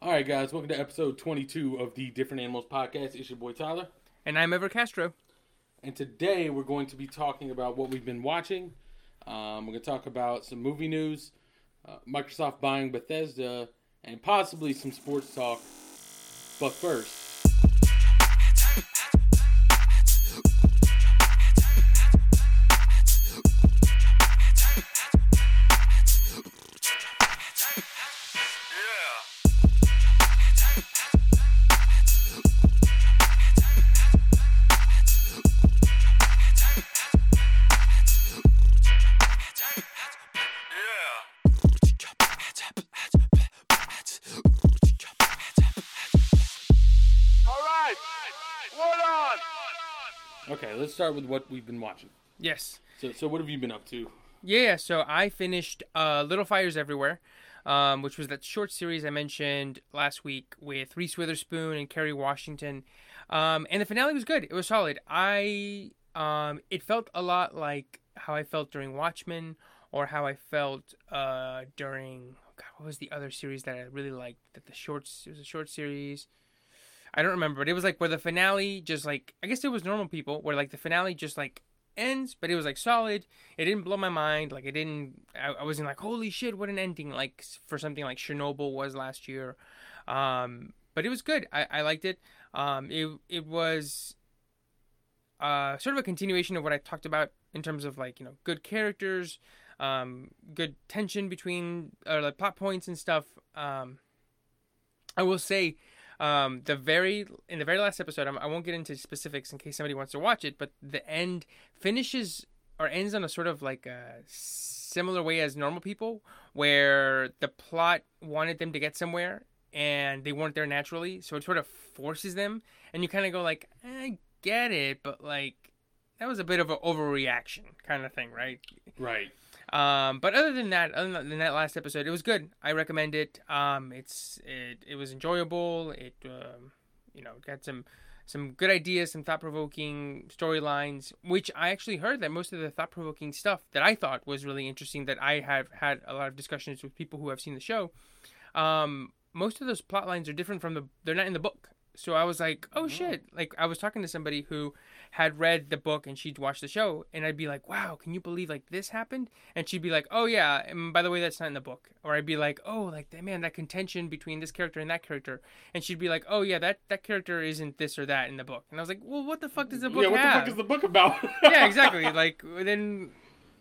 All right, guys, welcome to episode 22 of the Different Animals podcast. It's your boy Tyler. And I'm Ever Castro. And today we're going to be talking about what we've been watching. Um, we're going to talk about some movie news, uh, Microsoft buying Bethesda, and possibly some sports talk. But first, start with what we've been watching. Yes. So, so what have you been up to? Yeah, so I finished uh, Little Fires Everywhere, um, which was that short series I mentioned last week with Reese Witherspoon and Kerry Washington. Um, and the finale was good. It was solid. I um, it felt a lot like how I felt during Watchmen or how I felt uh, during God, what was the other series that I really liked? That the shorts it was a short series. I don't remember, but it was like where the finale just like I guess it was normal people where like the finale just like ends, but it was like solid. It didn't blow my mind. Like it didn't. I, I wasn't like holy shit, what an ending! Like for something like Chernobyl was last year. Um, but it was good. I, I liked it. Um, it it was uh sort of a continuation of what I talked about in terms of like you know good characters, um, good tension between or like plot points and stuff. Um, I will say um, the very in the very last episode, I'm, I will not get into specifics in case somebody wants to watch it, but the end finishes or ends on a sort of like a similar way as normal people, where the plot wanted them to get somewhere and they weren't there naturally, so it sort of forces them, and you kind of go like, I get it, but like that was a bit of an overreaction kind of thing, right? Right. Um, but other than that, other than that last episode, it was good. I recommend it. Um, it's it, it was enjoyable. It um, you know got some some good ideas, some thought provoking storylines, which I actually heard that most of the thought provoking stuff that I thought was really interesting that I have had a lot of discussions with people who have seen the show. Um, most of those plot lines are different from the they're not in the book. So I was like, oh shit. Like I was talking to somebody who had read the book and she'd watched the show and I'd be like, wow, can you believe like this happened? And she'd be like, oh yeah, and by the way, that's not in the book. Or I'd be like, oh, like that man, that contention between this character and that character. And she'd be like, oh yeah, that, that character isn't this or that in the book. And I was like, well, what the fuck does the book Yeah, what have? the fuck is the book about? yeah, exactly. Like then,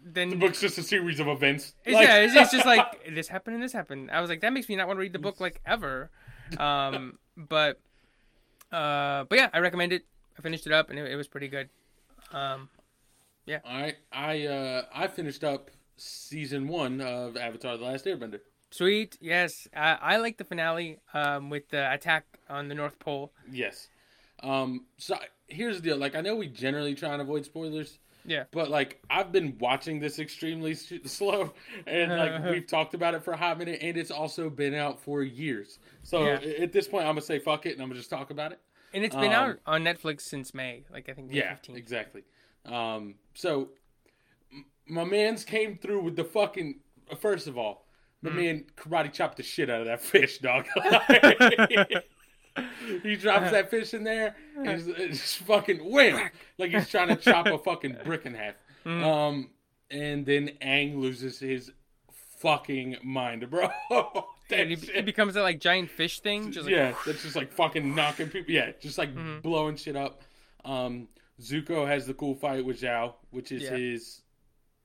then the book's just a series of events. it's, Like- yeah, it's, it's just like this happened and this happened. I was like, that makes me not want to read the book like ever. Um, but, uh, but yeah, I recommend it. I finished it up and it, it was pretty good. Um, yeah. I I uh I finished up season one of Avatar: The Last Airbender. sweet, yes. I, I like the finale um, with the attack on the North Pole. Yes. Um. So here's the deal. Like I know we generally try and avoid spoilers. Yeah. But like I've been watching this extremely slow, and like we've talked about it for a hot minute, and it's also been out for years. So Yeah. at this point, I'm gonna say fuck it, and I'm gonna just talk about it. And it's been Um, out on Netflix since May, like I think May Yeah, 15th. exactly. Um, so m- my man's came through with the fucking. uh, First of all, my Mm-hmm. man karate chopped the shit out of that fish, dog. he drops that fish in there, and it's, it's just fucking wham, like he's trying to chop a fucking brick in half. Mm-hmm. Um, and then Aang loses his fucking mind, bro. And he becomes a like giant fish thing. Just like, yeah, that's just like fucking knocking people. Yeah, just like Mm-hmm. blowing shit up. Um, Zuko has the cool fight with Zhao, which is Yeah. his.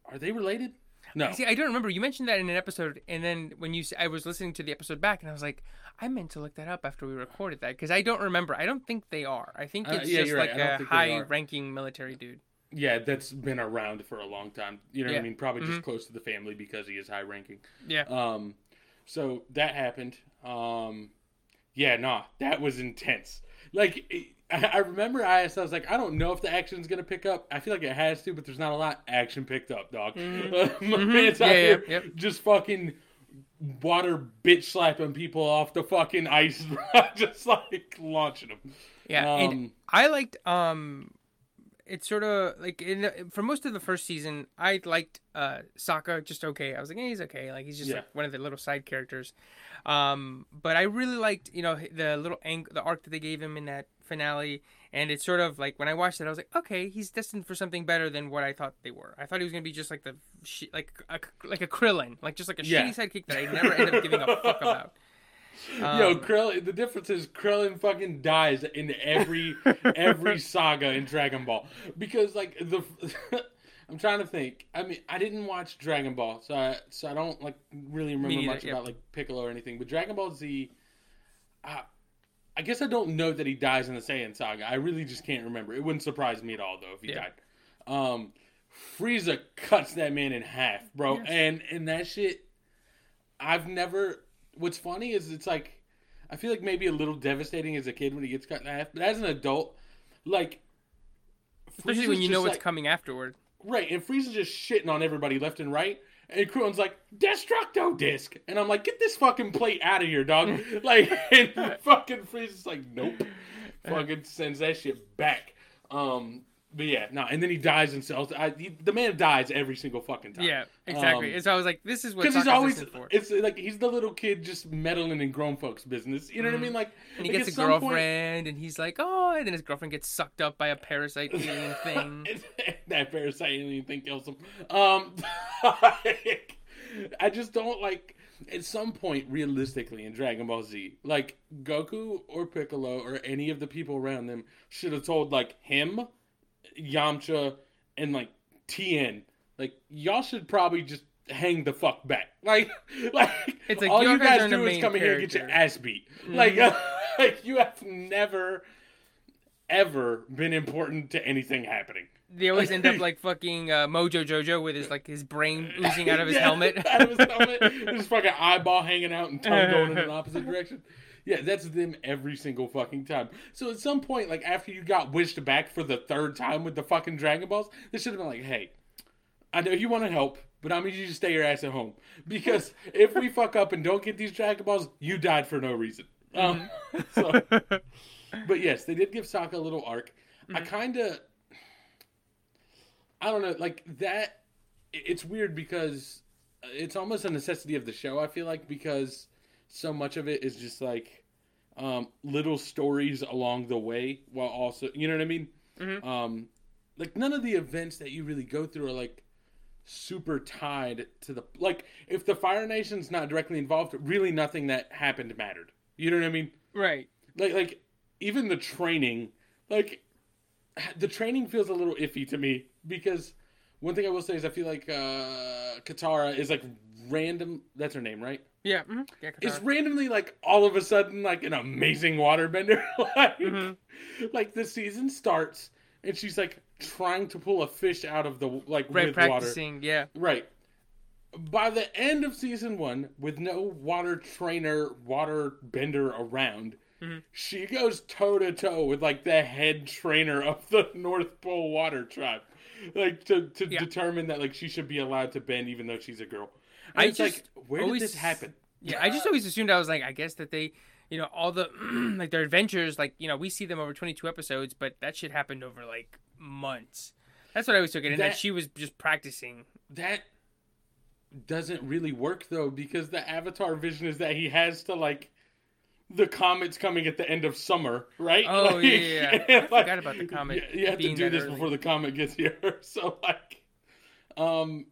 Are they related? No. See, I don't remember. You mentioned that in an episode, and then when you, I was listening to the episode back, and I was like, I meant to look that up after we recorded that because I don't remember. I don't think they are. I think Uh, it's yeah, just you're right. like a think they are. high-ranking military dude. Yeah, that's been around for a long time. You know what I mean? Probably Mhm. just close to the family because he is high ranking. Yeah. Um, so that happened. Um, yeah, nah, that was intense. Like, I remember I asked, I was like, I don't know if the action's gonna pick up. I feel like it has to, but there's not a lot. Action picked up, dog. My man's out Yeah, yeah, here yep. just fucking water bitch slapping people off the fucking ice, just like launching them. Yeah, Um, and I liked um it's sort of like in the, for most of the first season, I liked uh Sokka just okay. I was like, hey, he's okay. Like he's just Yeah. like one of the little side characters. Um, but I really liked you know the little ang- the arc that they gave him in that finale, and it's sort of like when I watched it, I was like, okay, he's destined for something better than what I thought they were. I thought he was gonna be just like the sh- like a, like a Krillin, like just like a Yeah. shitty sidekick that I never end up giving a fuck about. Yo, Um, Krillin. The difference is Krillin fucking dies in every every saga in Dragon Ball because like the. I'm trying to think. I mean, I didn't watch Dragon Ball, so I, so I don't like really remember neither, much yep. about like Piccolo or anything. But Dragon Ball Z, I, I guess I don't know that he dies in the Saiyan saga. I really just can't remember. It wouldn't surprise me at all though if he Yeah. died. Um, Frieza cuts that man in half, bro, Yes. and and that shit. I've never. What's funny is it's like, I feel like maybe a little devastating as a kid when he gets cut in half, but as an adult, like. especially Frieza's when you know what's like- coming afterward. Right, and Frieza's just shitting on everybody left and right. And Krillin's like, Destructo disc. And I'm like, get this fucking plate out of here, dog. like, and fucking Frieza's like, nope. Fucking sends that shit back. Um, but yeah, no, and then he dies and sells. I, he, the man dies every single fucking time. Yeah, exactly. Um, and so I was like, this is what Because he's always, for. it's like he's the little kid just meddling in grown folks' business. You know what I mean? Like, Mm-hmm. and he like, gets a girlfriend, and he's like, oh, and then his girlfriend gets sucked up by a parasite alien thing. that parasite alien thing kills him. Um, I just don't like. At some point, realistically, in Dragon Ball Z, like Goku or Piccolo or any of the people around them should have told like him, Yamcha, and like Tien, like y'all should probably just hang the fuck back. Like, like, It's like, all you guys guys do is come in here and get your. Mm-hmm. ass beat. Like, like you have never ever been important to anything happening. They always end up like fucking uh, Mojo Jojo with his like his brain oozing out of his Yeah, helmet. out of his helmet. His fucking eyeball hanging out and tongue going in an opposite direction. Yeah, that's them every single fucking time. So at some point, like after you got wished back for the third time with the fucking Dragon Balls, they should have been like, "Hey, I know you want to help, but I need you to stay your ass at home because if we fuck up and don't get these Dragon Balls, you died for no reason." Um, mm-hmm. so, but yes, they did give Sokka a little arc. I mm-hmm. kind of, I don't know, like that. It's weird because uh, it's almost a necessity of the show. I feel like because so much of it is just like um, little stories along the way, while also, you know what I mean? Mhm. Um, like none of the events that you really go through are like super tied to the like. If the Fire Nation's not directly involved, really nothing that happened mattered. You know what I mean? right. like like even the training like the training feels a little iffy to me because one thing I will say is I feel like uh Katara is like random that's her name, right? Yeah. mhm. Yeah. Is randomly like all of a sudden like an amazing waterbender. like, Mhm. like the season starts and she's like trying to pull a fish out of the like Right. with water. Practicing. Yeah. Right. By the end of season one, with no water trainer, water bender around, Mhm. she goes toe to toe with like the head trainer of the North Pole Water Tribe, like to to Yeah. determine that like she should be allowed to bend even though she's a girl. I it's just like, where did always- this happen? Yeah, I just always assumed I was like, I guess that they, you know, all the like their adventures, like you know, we see them over twenty two episodes, but that shit happened over like months. That's what I always took it, and that, That- she was just practicing. That doesn't really work though because the Avatar vision is that he has to like. The comet's coming at the end of summer, right? Oh, Like, yeah, yeah, yeah. I forgot about the comet You, you have to do this early. before the comet gets here. So like, um,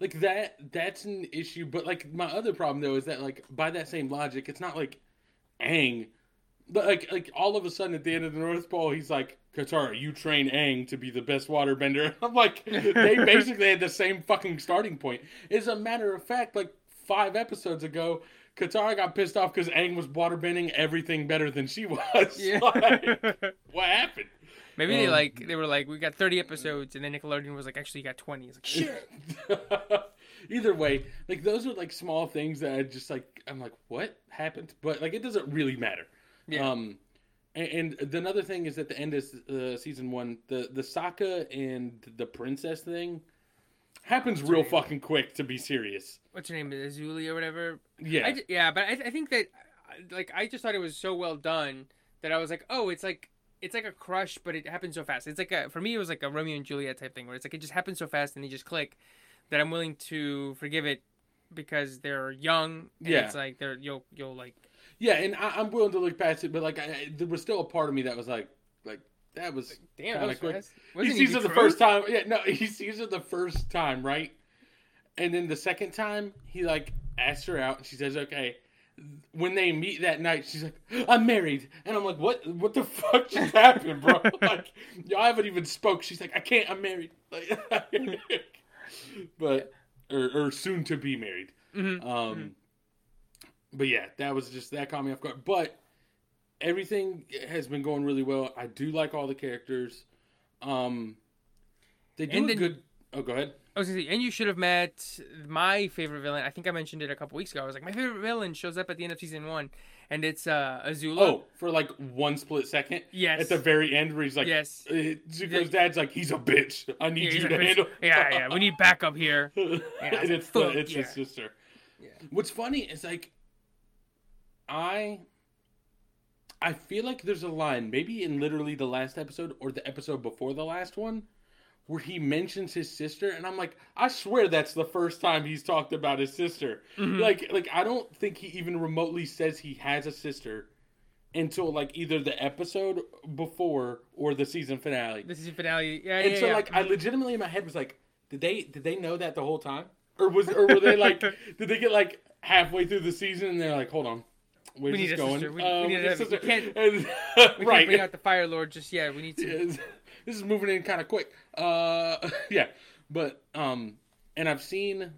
like that that's an issue. But like my other problem though is that like by that same logic, it's not like Aang, but like like all of a sudden at the end of the North Pole, he's like, Katara, you train Aang to be the best waterbender. I'm like, they basically had the same fucking starting point. As a matter of fact, like five episodes ago. Katara got pissed off because Aang was waterbending everything better than she was. Yeah. Like, what happened? Maybe they Um, like they were like, we got thirty episodes, and then Nickelodeon was like, actually, you got twenty. It's like shit. Either way, like those are like small things that I just like. I'm like, what happened? But like, it doesn't really matter. Yeah. Um, and, and the another thing is at the end of uh, season one, the the Sokka and the princess thing happens real fucking quick. To be serious, What's her name? Azuli or whatever. yeah, I yeah, but I, I think that like I just thought it was so well done that I was like, oh, it's like it's like a crush, but it happens so fast. It's like a for me, it was like a Romeo and Juliet type thing where it's like it just happens so fast and they just click that I'm willing to forgive it because they're young. And Yeah. it's like they're you'll you'll like Yeah, and I, I'm willing to look past it, but like I, there was still a part of me that was like, like that was damn. That was quick. fast. he sees it the first time. Yeah, no, he sees it the first time, right? And then the second time, he like asks her out, and she says, "Okay." When they meet that night, she's like, "I'm married," and I'm like, "What? What the fuck just happened, bro?" like, y'all haven't even spoke. She's like, "I can't. I'm married." But or, or soon to be married. Mhm. Um, but yeah, that was just that caught me off guard. But everything has been going really well. I do like all the characters. Um, they do And a good. Oh, go ahead. I was gonna say, and you should have met my favorite villain. I think I mentioned it a couple weeks ago. I was like, my favorite villain shows up at the end of season one, and it's uh, Azula. Oh, for like one split second. Yes. At the very end, where he's like, Yes. Zuko's dad's like, he's a bitch. I need Yeah, you to handle. yeah, yeah. We need backup here. and it's like, the, it's his sister. Yeah. What's funny is like, I, I feel like there's a line, maybe in literally the last episode or the episode before the last one, where he mentions his sister, and I'm like, I swear that's the first time he's talked about his sister. Mm-hmm. Like, like I don't think he even remotely says he has a sister until like either the episode before or the season finale. This is the finale. Yeah, And yeah, so yeah. like I legitimately in my head was like, did they did they know that the whole time? Or was or were they like did they get like halfway through the season and they're like, hold on. Where's We need a going? sister. We- Uh, we need a- a sister. we can't- And- we can't right. bring out the Fire Lord just yet. We need to. This is moving in kind of quick. Uh yeah. But um and I've seen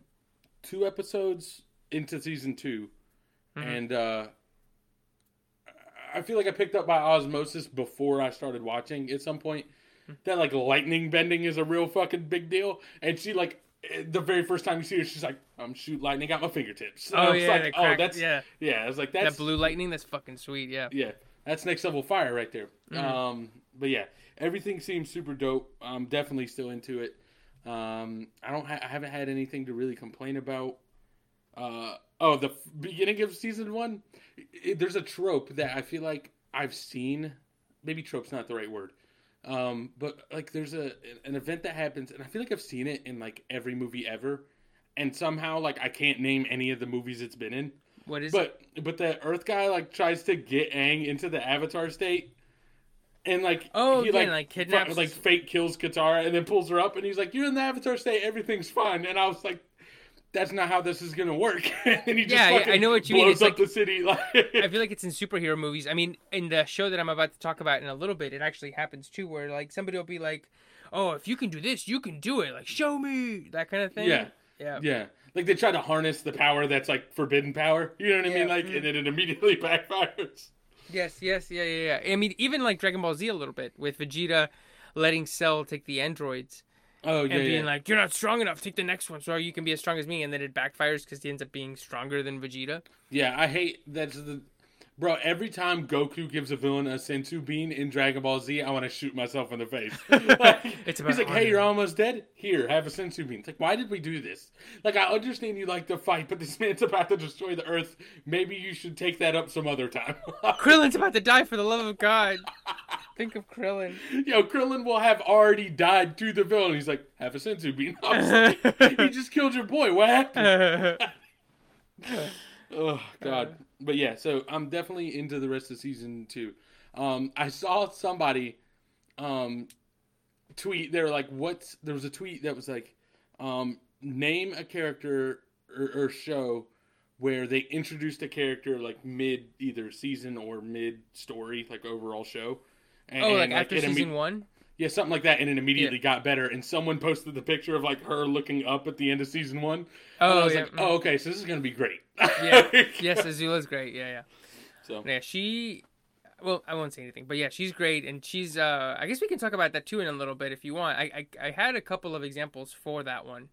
two episodes into season 2 Mm-hmm. and uh I feel like I picked up by osmosis before I started watching at some point Hmm. that like lightning bending is a real fucking big deal. And she like eh, the very first time you see her, she's like, "I'm shoot lightning at my fingertips." And Oh yeah, like, "Oh, that's yeah. yeah." I was like, That blue lightning. That's fucking sweet. Yeah. yeah, that's next level fire right there." Mm-hmm. Um, but yeah, everything seems super dope. I'm definitely still into it. Um, I don't, ha- I haven't had anything to really complain about. Uh, oh, the f- beginning of season one, i there's a trope that I feel like I've seen. Maybe trope's not the right word. Um, but like there's a an event that happens, and I feel like I've seen it in like every movie ever, and somehow like I can't name any of the movies it's been in. What is? But but the Earth guy like tries to get Aang into the Avatar state, and like Oh, he yeah, like like, kidnaps- like fake kills Katara and then pulls her up and he's like you're in the Avatar state everything's fine and I was like that's not how this is gonna work and he just Yeah, yeah, I know what you blows mean. It's up like- the city like I feel like it's in superhero movies. I mean, in the show that I'm about to talk about in a little bit, it actually happens too, where like somebody will be like, "Oh, if you can do this, you can do it." Like, show me that kind of thing. Yeah. yeah. yeah like they try to harness the power that's like forbidden power you know what I Yeah, mean like mhm. and then it immediately backfires Yes, yes, yeah, yeah, yeah. I mean, even like Dragon Ball Z a little bit with Vegeta letting Cell take the androids oh yeah and being yeah. like, "You're not strong enough. Take the next one, so you can be as strong as me." And then it backfires because he ends up being stronger than Vegeta. Yeah, I hate that's the bro. Every time Goku gives a villain a senzu bean in Dragon Ball Z, I want to shoot myself in the face. Like, It's about he's like. "Hey, you're almost dead. Here, have a senzu bean." It's like, why did we do this? Like, I understand you like to fight, but this man's about to destroy the Earth. Maybe you should take that up some other time. Krillin's about to die for the love of God. Think of Krillin. Yo, Krillin will have already died to the villain. He's like, "Have a senzu bean." Like, he just killed your boy. What happened? Oh God! But yeah, so I'm definitely into the rest of season two. Um, I saw somebody um, tweet. They were like, "What's?" There was a tweet that was like, um, "Name a character or, or show where they introduced a character like mid either season or mid story, like overall show." And, oh, like and, after it imme- season one. Yeah, something like that, and it immediately got better. And someone posted the picture of like her looking up at the end of season one. and I Oh was yeah. like, oh, okay, so this is gonna be great. Yeah. yes, Azula's great. Yeah, yeah. So Yeah, she. Well, I won't say anything, but yeah, she's great, and she's. uh I guess we can talk about that too in a little bit if you want. I I, I had a couple of examples for that one.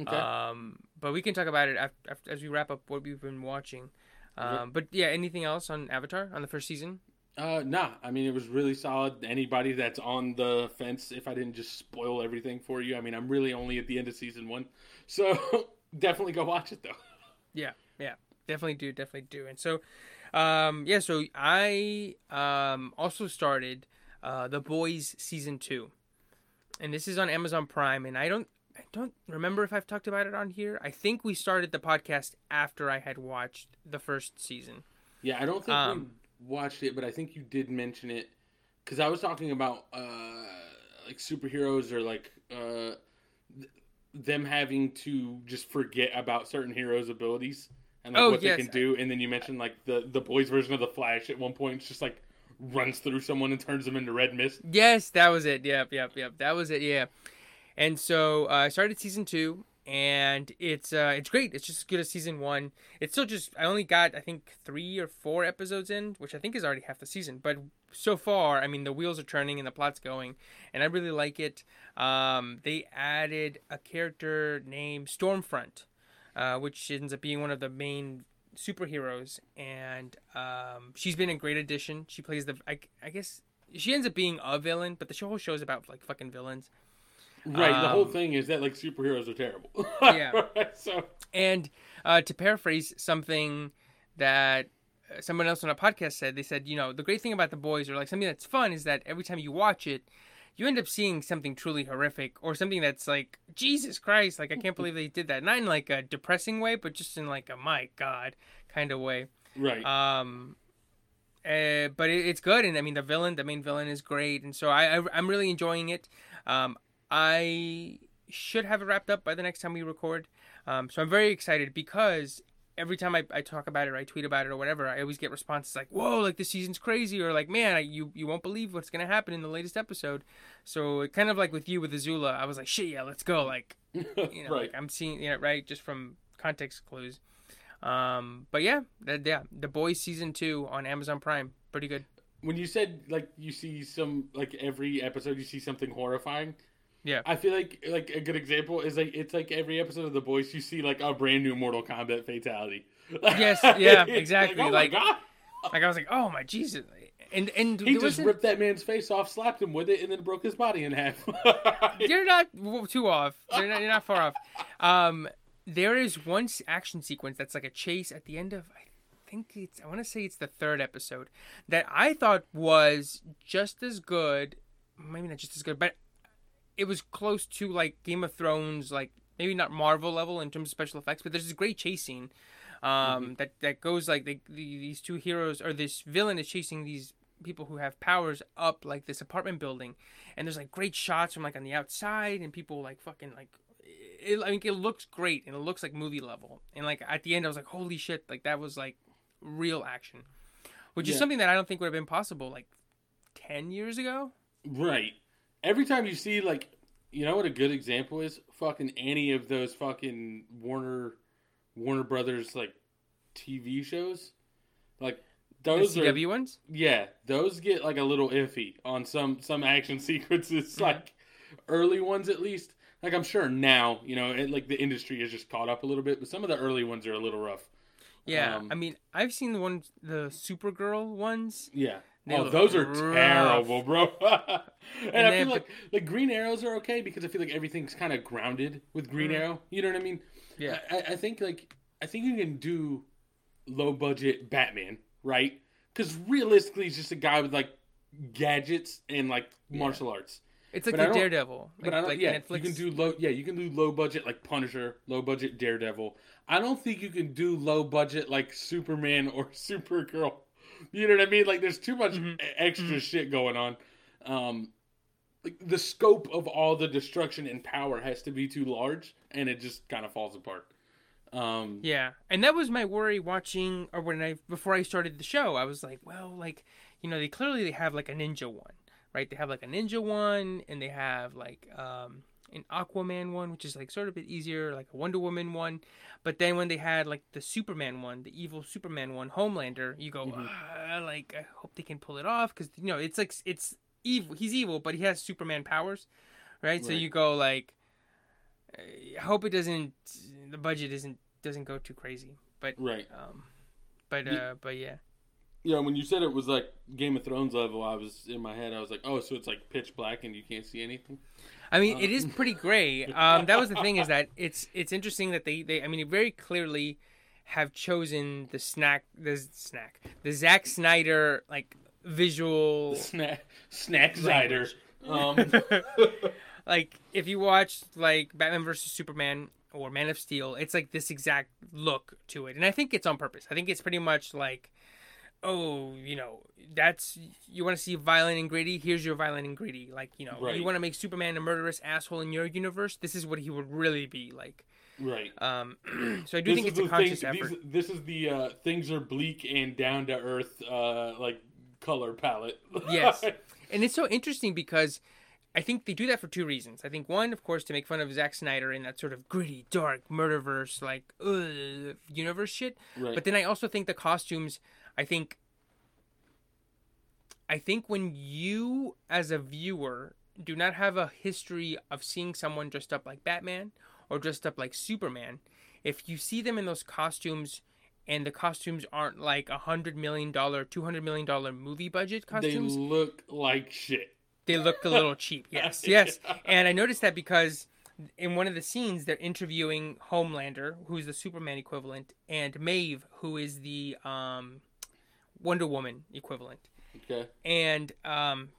okay. Um, but we can talk about it after, as we wrap up what we've been watching. Um, but yeah, anything else on Avatar on the first season? Uh, nah. I mean, it was really solid. Anybody that's on the fence, if I didn't just spoil everything for you, I mean, I'm really only at the end of season one, so definitely go watch it though. Yeah, yeah, definitely do, definitely do. And so, um, yeah, so I um also started uh, The Boys season two, and this is on Amazon Prime. And I don't I don't remember if I've talked about it on here. I think we started the podcast after I had watched the first season. Yeah, I don't think Um, we watched it, but I think you did mention it because I was talking about uh, like superheroes or like uh, th- them having to just forget about certain heroes' abilities and like Oh, what yes. they can do. And then you mentioned like the the boys' version of the Flash at one point, it's just like runs through someone and turns them into red mist. Yes, that was it. Yep, yep, yep. That was it. Yeah. And so uh, I started season two, and it's uh, it's great. It's just as good as season one. It's still just I only got I think three or four episodes in, which I think is already half the season. But so far, I mean, the wheels are turning and the plot's going, and I really like it. Um, they added a character named Stormfront, uh, which ends up being one of the main superheroes, and um, she's been a great addition. She plays the I, I guess she ends up being a villain, but the whole show's about like fucking villains. Right. the whole Um, thing is that like superheroes are terrible. Yeah. so And uh, to paraphrase something that uh, someone else on a podcast said, they said, you know, the great thing about the boys or like something that's fun is that every time you watch it, you end up seeing something truly horrific or something that's like Jesus Christ, like I can't believe they did that. Not in like a depressing way, but just in like a my God kind of way. right. Um, uh, but it, it's good, and I mean the villain, the main villain, is great, and so I, I I'm really enjoying it. Um, I should have it wrapped up by the next time we record. Um, so I'm very excited because every time I, I talk about it or I tweet about it or whatever, I always get responses like, "Whoa, like this season's crazy," or like, "Man, I, you you won't believe what's gonna happen in the latest episode." So it kind of like with you with Azula, I was like, "Shit, yeah, let's go!" Like you know, right. like I'm seeing you know, right, just from context clues. Um, but yeah, that, yeah, The Boys season two on Amazon Prime, pretty good. when you said like you see some like every episode you see something horrifying Yeah. i feel like like a good example is like it's like every episode of the boys you see like a brand new mortal kombat fatality Yes, yeah, exactly, like, oh like- Like I was like, oh my Jesus, and and he just ripped that man's face off slapped him with it and then broke his body in half You're not too off. You're not, you're not far off. Um, there is one action sequence that's like a chase at the end of. I think it's. I want to say it's the third episode that I thought was just as good. Maybe not just as good, but it was close to like Game of Thrones, like maybe not Marvel level in terms of special effects. But there's this great chase scene. Um, that that goes like they, the, these two heroes or this villain is chasing these people who have powers up like this apartment building. And there's like great shots from like on the outside and people like fucking like it, I mean it looks great and it looks like movie level. And like at the end I was like holy shit like that was like real action. Which is something that I don't think would have been possible like 10 years ago. Right every time you see like you know what a good example is fucking any of those fucking warner warner brothers like tv shows like those are CW ones Yeah, those get like a little iffy on some some action sequences, like early ones at least. Like I'm sure now, you know, it, like the industry has just caught up a little bit, but some of the early ones are a little rough. yeah Um, I mean I've seen the ones the Supergirl ones Yeah. They oh, those are rough. terrible, bro. and, And I feel like like Green Arrows are okay because I feel like everything's kind of grounded with Green Mhm. Arrow. You know what I mean? yeah I, I think like I think you can do low budget Batman, right? Because realistically, he's just a guy with like gadgets and like martial arts. it's like but the Daredevil like, But I don't. like yeah, Netflix you can do low. Yeah, you can do low budget like Punisher, low budget Daredevil. I don't think you can do low budget like Superman or Supergirl. You know what I mean? Like, there's too much Mhm. e- extra shit going on. Um, like the scope of all the destruction and power has to be too large, and it just kind of falls apart. Um, Yeah, and that was my worry watching, or when I before I started the show, I was like, well, like you know, they clearly they have like a ninja one, right? They have like a ninja one, and they have like um an Aquaman one, which is like sort of a bit easier, like a Wonder Woman one. But then when they had like the Superman one, the evil Superman one, Homelander, you go, Mhm. "Ah, like I hope they can pull it off because you know it's like it's evil. He's evil, but he has Superman powers, right? So you go like, I hope it doesn't. The budget isn't doesn't go too crazy, but right. um, but uh, but yeah, Yeah, when you said it was like Game of Thrones level, I was in my head. I was like, oh, so it's like pitch black and you can't see anything. I mean Uh, it is pretty gray. Um, that was the thing is that it's it's interesting that they they I mean very clearly have chosen the snack the snack the Zack Snyder like visual Snack snack cider. Um, like if you watch like Batman versus Superman or Man of Steel, it's like this exact look to it, and I think it's on purpose. I think it's pretty much like, oh, you know, that's you want to see violent and gritty. Here's your violent and gritty. Like you know, Right. you want to make Superman a murderous asshole in your universe. This is what he would really be like. right. Um, so I do think it's a conscious effort. These, this is the uh, things are bleak and down to earth uh, like color palette. Yes. And it's so interesting because I think they do that for two reasons. I think one, of course, to make fun of Zack Snyder and that sort of gritty, dark, murderverse, like ugh, universe shit. right. But then I also think the costumes. I think. I think when you, as a viewer, do not have a history of seeing someone dressed up like Batman or dressed up like Superman, if you see them in those costumes. And the costumes aren't like a hundred million dollar, two hundred million dollar movie budget costumes, they look like shit. they look a little cheap. Yes, yes. And I noticed that because in one of the scenes they're interviewing Homelander, who's the Superman equivalent, and Maeve, who is the um, Wonder Woman equivalent, Okay. and um,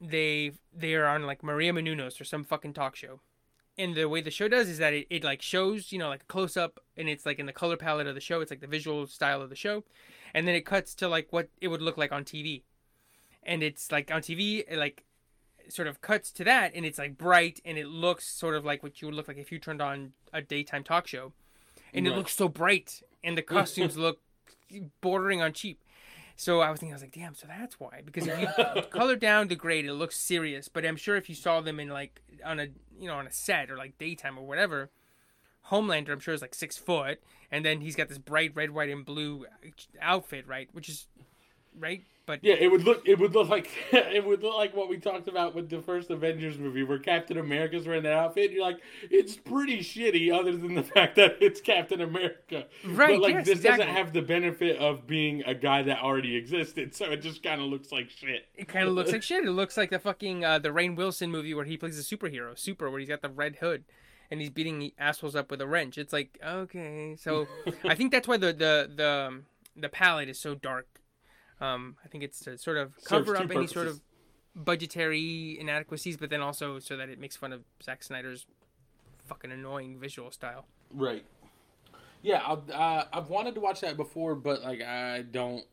they they are on like Maria Menounos or some fucking talk show. And the way the show does is that it, it like shows, you know, like a close up and it's like in the color palette of the show, it's like the visual style of the show. And then it cuts to like what it would look like on TV. And it's like on TV, it like sort of cuts to that and it's like bright and it looks sort of like what you would look like if you turned on a daytime talk show. And it looks so bright and the costumes look bordering on cheap. So I was thinking, I was like, damn, so that's why. Because if you color down the grade, it looks serious. But I'm sure if you saw them in like on a you know on a set or like daytime or whatever, Homelander, I'm sure is like six foot, and then he's got this bright red, white, and blue uh, outfit, right? Which is right, but Yeah, it would look. It would look like it would look like what we talked about with the first Avengers movie, where Captain America's wearing that outfit. And you're like, it's pretty shitty, other than the fact that it's Captain America. Right, But like, yes, this exactly. doesn't have the benefit of being a guy that already existed, so it just kind of looks like shit. it kind of looks like shit. It looks like the fucking uh, the Rainn Wilson movie where he plays a superhero, Super, where he's got the red hood. And he's beating assholes up with a wrench. It's like okay, so I think that's why the the the um, the palette is so dark. Um, I think it's to sort of cover up two any sort of budgetary inadequacies, but then also so that it makes fun of Zack Snyder's fucking annoying visual style. Right. Yeah, I've, uh, I've wanted to watch that before, but like I don't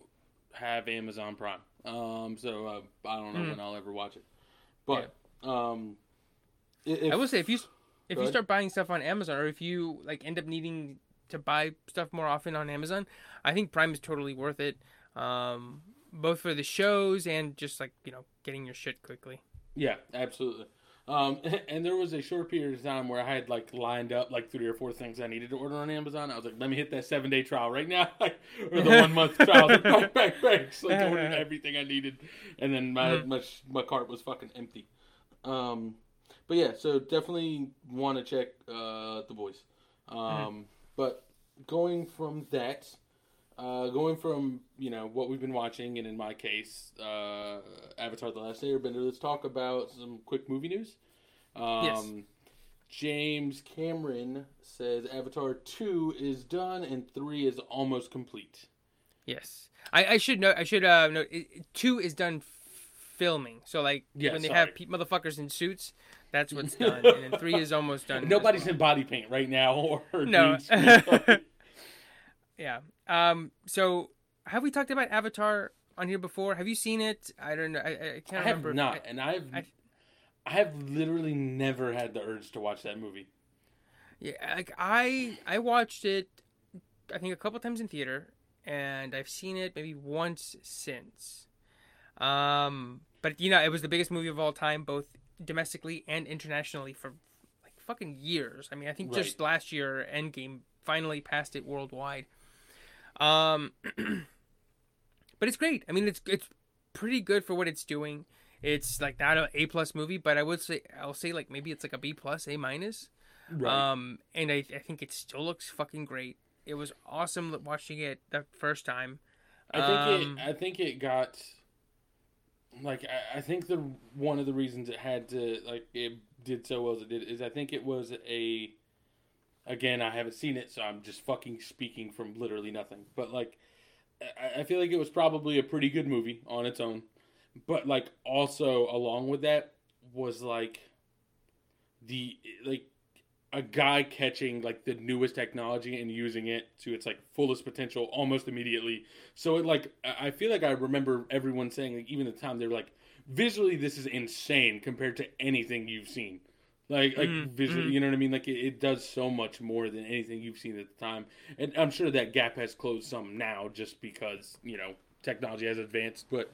have Amazon Prime, um, so uh, I don't know Hmm. when I'll ever watch it. But um, i- if, I will say if you if you start buying stuff on Amazon, or if you like end up needing to buy stuff more often on Amazon, I think Prime is totally worth it. Um, both for the shows and just like you know getting your shit quickly. Yeah, absolutely. Um, and there was a short period of time where I had like lined up like three or four things I needed to order on Amazon. I was like, let me hit that seven day trial right now, or the one month trial. Like, bang, bang, bang. So, like, ordered everything I needed, and then my Mhm. my, my cart was fucking empty. Um, but yeah, so definitely want to check uh, the boys. Um, But going from that, uh, going from you know what we've been watching, and in my case, uh, Avatar: The Last Airbender. Let's talk about some quick movie news. Um, Yes. James Cameron says Avatar two is done and three is almost complete. Yes, I, I should know. I should uh know. Two is done f- filming, so like Yeah, when they sorry. have pe- motherfuckers in suits, that's what's done, and then three is almost done. Nobody's in body paint right now, or No. Yeah. Um. So have we talked about Avatar on here before? Have you seen it? I don't know. I, I I can't have remember. not, I- and I've I- I have literally never had the urge to watch that movie. Yeah, like I I watched it I think a couple times in theater and I've seen it maybe once since. Um but you know, it was the biggest movie of all time both domestically and internationally for like fucking years. I mean, I think just last year Endgame finally passed it worldwide. Um but it's great. I mean, it's it's pretty good for what it's doing. It's like not a A plus movie, but I would say I'll say like maybe it's like a B plus, A minus. Right. Um, and I, I think it still looks fucking great. It was awesome watching it the first time. I think Um, it. I think it got. Like I, I think the one of the reasons it had to like it did so well as it did is I think it was a. Again, I haven't seen it, so I'm just fucking speaking from literally nothing. But like, I, feel like it was probably a pretty good movie on its own, but like also along with that was like the like a guy catching like the newest technology and using it to its like fullest potential almost immediately. So it like I feel like I remember everyone saying like even the time they were like visually this is insane compared to anything you've seen. Like like Mhm, visually, mhm. you know what I mean? Like it, it does so much more than anything you've seen at the time. And I'm sure that gap has closed some now just because, you know, technology has advanced, but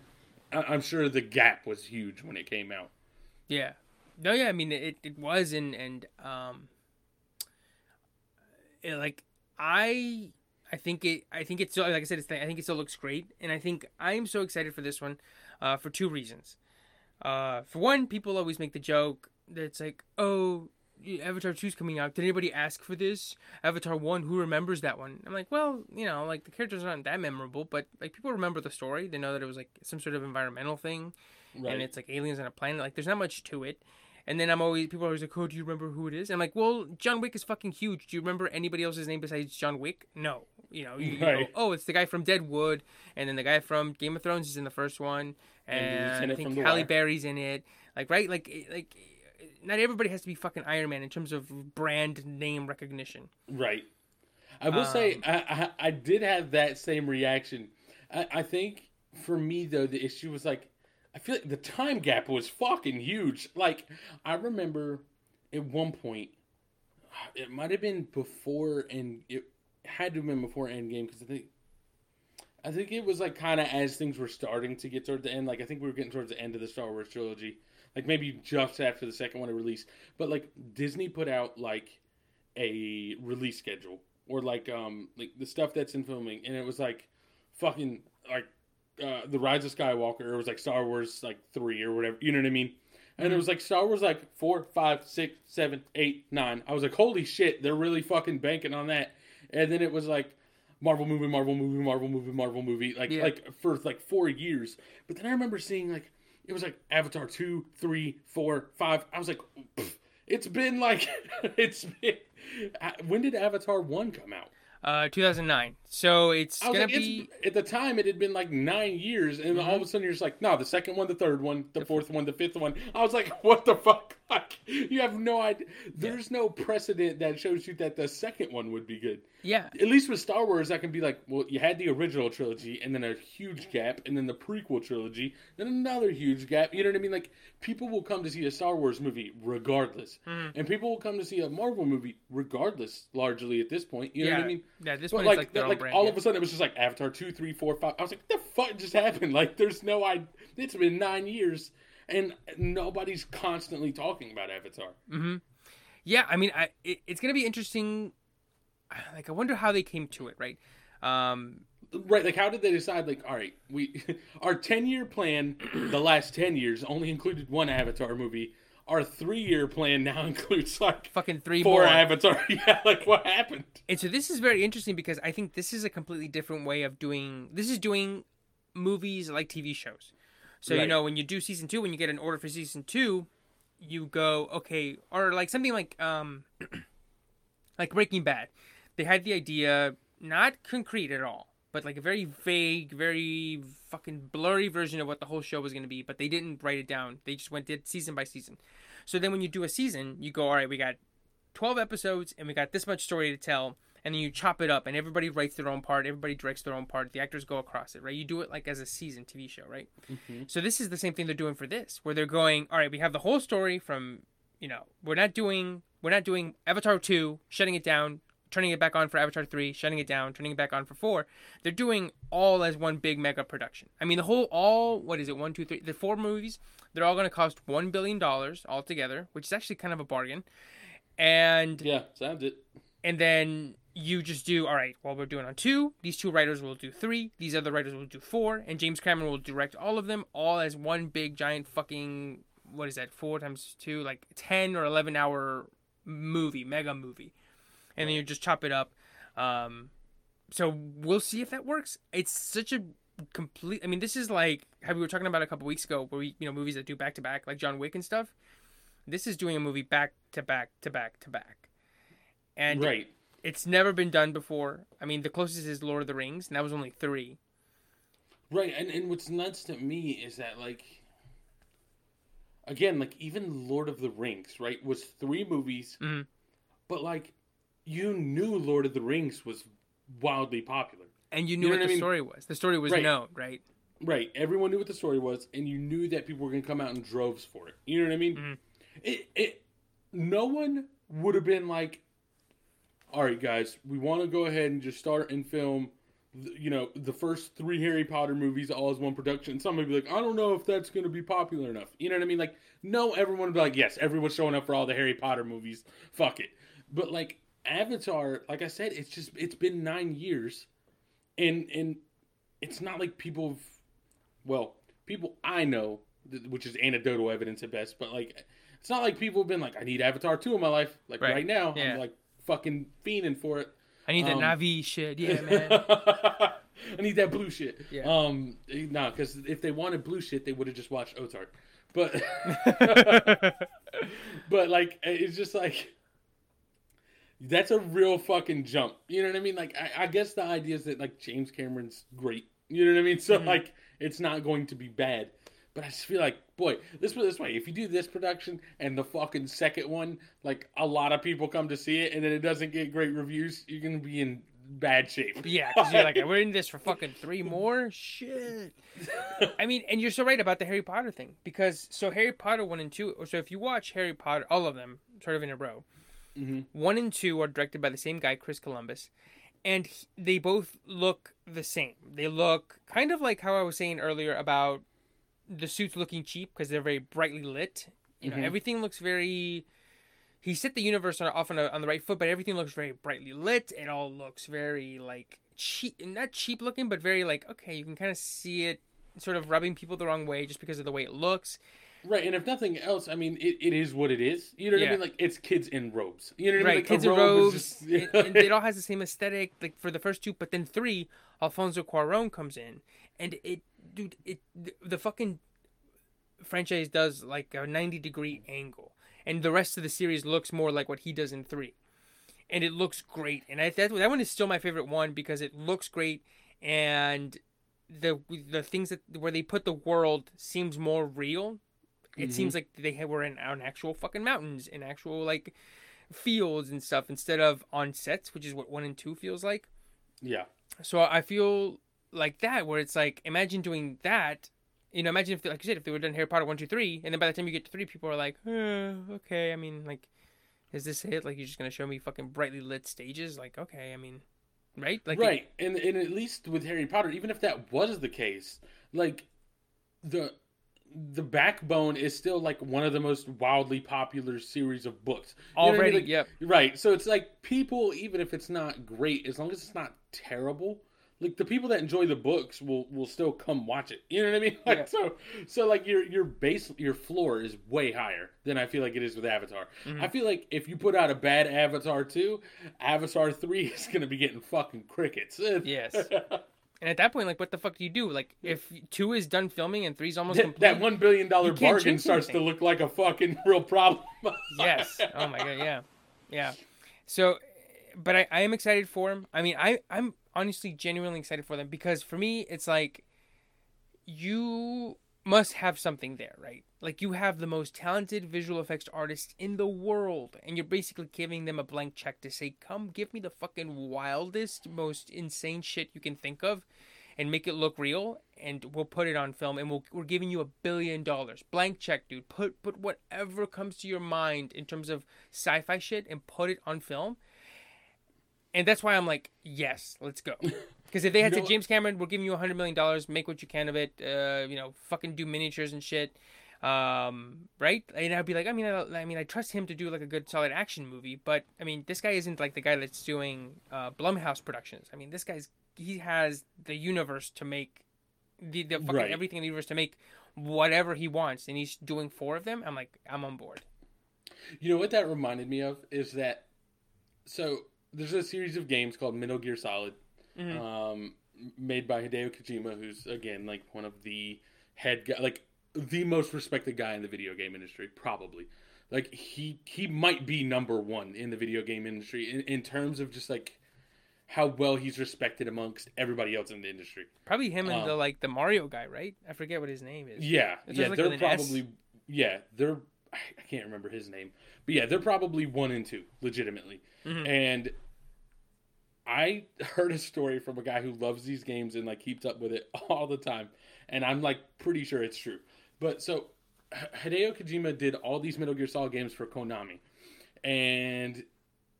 I- I'm sure the gap was huge when it came out. Yeah. No, yeah, I mean it, it was and and um it, like I I think it I think it's like I said it's I think it still looks great and I think I am so excited for this one uh for two reasons. Uh for one, people always make the joke that it's like, "Oh, Avatar 2's coming out. Did anybody ask for this? Avatar 1, who remembers that one?" I'm like, "Well, you know, like the characters aren't that memorable, but like people remember the story. They know that it was like some sort of environmental thing Right. and it's like aliens on a planet. Like, there's not much to it. And then I'm always people are always like, "Oh, do you remember who it is?" And I'm like, "Well, John Wick is fucking huge. Do you remember anybody else's name besides John Wick? No. You know, you, you go, Right. oh, it's the guy from Deadwood, and then the guy from Game of Thrones is in the first one, And and, I think Halle Berry's in it. Like, right? Like, like, not everybody has to be fucking Iron Man in terms of brand name recognition. Right. I will say Um, I, I I did have that same reaction. I, I think for me though the issue was like I feel like the time gap was fucking huge. Like I remember at one point it might have been before and it had to have been before Endgame because I think I think it was like kind of as things were starting to get toward the end. Like I think we were getting towards the end of the Star Wars trilogy, like maybe just after the second one to release. But like Disney put out like a release schedule or like um like the stuff that's in filming, and it was like fucking like uh, the Rise of Skywalker. Or it was like Star Wars like three or whatever. You know what I mean? And it was like Star Wars like four, five, six, seven, eight, nine. I was like, holy shit, they're really fucking banking on that. And then it was like Marvel movie, Marvel movie, Marvel movie, Marvel movie, like Yeah. like for like four years. But then I remember seeing like it was like Avatar two, three, four, five. I was like, it's been like it's been. uh, When did Avatar one come out? Uh, 2009. So it's gonna like, be. it's, at the time it had been like nine years, and all of a sudden you're just like, no, the second one, the third one, the fourth one, the fifth one. I was like, what the fuck? Like, you have no idea. There's no precedent that shows you that the second one would be good. Yeah. At least with Star Wars, I can be like, well, you had the original trilogy, and then a huge gap, and then the prequel trilogy, then another huge gap. You know what I mean? Like, people will come to see a Star Wars movie regardless, Mm-hmm. and people will come to see a Marvel movie regardless, largely at this point. You know yeah. what I mean? Yeah. This But one like, is like like brand. all yeah. of a sudden, it was just like Avatar two, three, four, five. I was like, the fuck just happened? Like, there's no I. It's been nine years, and nobody's constantly talking about Avatar. Yeah, I mean, I it, it's gonna be interesting. Like, I wonder how they came to it, right? Um, Right, like how did they decide? Like, all right, we our ten year plan, the last ten years only included one Avatar movie. Our three year plan now includes like fucking three four more. Avatar. Yeah, like what happened? And so this is very interesting because I think this is a completely different way of doing. This is doing movies like TV shows. So you know when you do season two, when you get an order for season two, you go okay, or like something like um, like Breaking Bad. They had the idea, not concrete at all, but like a very vague, very fucking blurry version of what the whole show was going to be. But they didn't write it down. They just went did season by season. So then when you do a season, you go all right. We got 12 episodes and we got this much story to tell and then you chop it up and everybody writes their own part everybody directs their own part the actors go across it right you do it like as a season tv show right mm-hmm. so this is the same thing they're doing for this where they're going all right we have the whole story from you know we're not doing we're not doing avatar 2 shutting it down turning it back on for avatar 3 shutting it down turning it back on for 4 they're doing all as one big mega production. I mean the whole all what is it one two three the four movies they're all going to cost one billion dollars altogether which is actually kind of a bargain. And Yeah, sounds it. and then you just do all right well we're doing on two these two writers will do three these other writers will do four and james cameron will direct all of them all as one big giant fucking what is that four times two like 10 or 11 hour movie mega movie and then you just chop it up um so we'll see if that works it's such a complete i mean this is like how we were talking about a couple weeks ago where we you know movies that do back to back like john wick and stuff this is doing a movie back to back to back to back and Right. it's never been done before. I mean, the closest is Lord of the Rings, and that was only three. Right, and and what's nuts to me is that like again, like even Lord of the Rings, right, was three movies, Mhm. but like you knew Lord of the Rings was wildly popular. And you knew You know what what I the mean? story was. The story was Right. known, right? Right, everyone knew what the story was, and you knew that people were gonna come out in droves for it. You know what I mean? Mhm. It, it, no one would have been like, "All right, guys, we want to go ahead and just start and film." You know, the first three Harry Potter movies all as one production. Some would be like, I don't know if that's going to be popular enough. You know what I mean? Like, no, everyone would be like, yes, everyone's showing up for all the Harry Potter movies. Fuck it. But like Avatar, like I said, it's just it's been nine years, and and it's not like people, have, well, people I know, which is anecdotal evidence at best, but like it's not like people have been like, I need Avatar two in my life. Like Right. right, now, Yeah. I'm like fucking fiending for it. I need that Um, Na'vi shit. Yeah, man. I need that blue shit. Yeah. Um, no, because if they wanted blue shit, they would have just watched Ozark. But, but like, it's just like that's a real fucking jump. You know what I mean? Like, I, I guess the idea is that like James Cameron's great. You know what I mean? So Mhm. like, it's not going to be bad. But I just feel like, boy, let's this way: if you do this production and the fucking second one, like a lot of people come to see it, and then it doesn't get great reviews, you're gonna be in bad shape. Yeah, because you're like, we're in this for fucking three more? Shit. I mean, and you're so right about the Harry Potter thing. Because, so Harry Potter 1 and 2, so if you watch Harry Potter, all of them, sort of in a row, Mhm. 1 and 2 are directed by the same guy, Chris Columbus. And he- they both look the same. They look kind of like how I was saying earlier about the suits looking cheap because they're very brightly lit. You know, Mhm. everything looks very. He set the universe on, off on, a, on the right foot, but everything looks very brightly lit. It all looks very like cheap, not cheap looking, but very like okay, you can kind of see it sort of rubbing people the wrong way just because of the way it looks. Right, and if nothing else, I mean, it, it is what it is. You know what Yeah. I mean? Like it's kids in robes. You know what I right, mean? Like, kids in robes. just- it, and it all has the same aesthetic, like for the first two, but then three, Alfonso Cuarón comes in, and it, dude, it the, the fucking franchise does like a ninety degree angle, and the rest of the series looks more like what he does in three, and it looks great. And I, that that one is still my favorite one because it looks great, and the the things that where they put the world seems more real. It Mhm. seems like they were in on actual fucking mountains, in actual like fields and stuff instead of on sets, which is what one and two feels like. yeah. So I feel like that, where it's like, imagine doing that. You know, imagine if, like you said, if they have done Harry Potter one, two, three, and then by the time you get to three, people are like, eh, okay. I mean, like, is this it? Like, you're just gonna show me fucking brightly lit stages? Like, okay. I mean, right? Like, it- right, and and at least with Harry Potter, even if that was the case, like the the backbone is still like one of the most wildly popular series of books. You what I mean? already, Like, yep. Right. So it's like people, even if it's not great, as long as it's not terrible, like the people that enjoy the books will will still come watch it. You know what I mean? Like Yeah. so so like your your base your floor is way higher than I feel like it is with Avatar. Mhm. I feel like if you put out a bad Avatar two, Avatar three is gonna be getting fucking crickets. Yes. And at that point, like, what the fuck do you do? Like, if two is done filming and three's almost that, complete, that one billion dollar bargain starts to look like a fucking real problem. yes. Oh my god, yeah, yeah. So, but I, I am excited for him. I mean, I I'm honestly genuinely excited for them because for me, it's like you must have something there, right? Like you have the most talented visual effects artists in the world, and you're basically giving them a blank check to say, "Come, give me the fucking wildest, most insane shit you can think of." And make it look real, and we'll put it on film, and we'll, we're giving you a billion dollars, blank check, dude. Put put whatever comes to your mind in terms of sci-fi shit, and put it on film. And that's why I'm like, yes, let's go. Because if they had You said James Cameron, we're giving you a hundred million dollars, make what you can of it. Uh, you know, fucking do miniatures and shit. Um, right? And I'd be like, I mean, I, I mean, I trust him to do like a good, solid action movie. But I mean, this guy isn't like the guy that's doing uh, Blumhouse Productions. I mean, this guy's he has the universe to make the the fucking Right. everything in the universe to make whatever he wants, and he's doing four of them. I'm like, I'm on board. You know what that reminded me of is that so there's a series of games called Metal Gear Solid, Mhm. um, made by Hideo Kojima, who's again like one of the head guy, like the most respected guy in the video game industry, probably. Like he he might be number one in the video game industry in, in terms of just like how well he's respected amongst everybody else in the industry. Probably him and Um, the like the Mario guy, right? I forget what his name is. Yeah, yeah, like, they're an S. probably yeah, they're I can't remember his name, but yeah, they're probably one and two, legitimately. Mhm. And I heard a story from a guy who loves these games and like keeps up with it all the time, and I'm like pretty sure it's true. But so Hideo Kojima did all these Metal Gear Solid games for Konami, and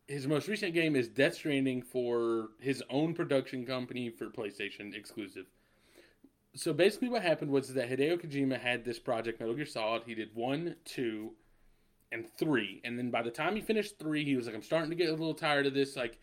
his most recent game is Death Stranding for his own production company for PlayStation exclusive. So basically, what happened was that Hideo Kojima had this project, Metal Gear Solid. He did one, two, and three, and then by the time he finished three, he was like, "I'm starting to get a little tired of this. Like,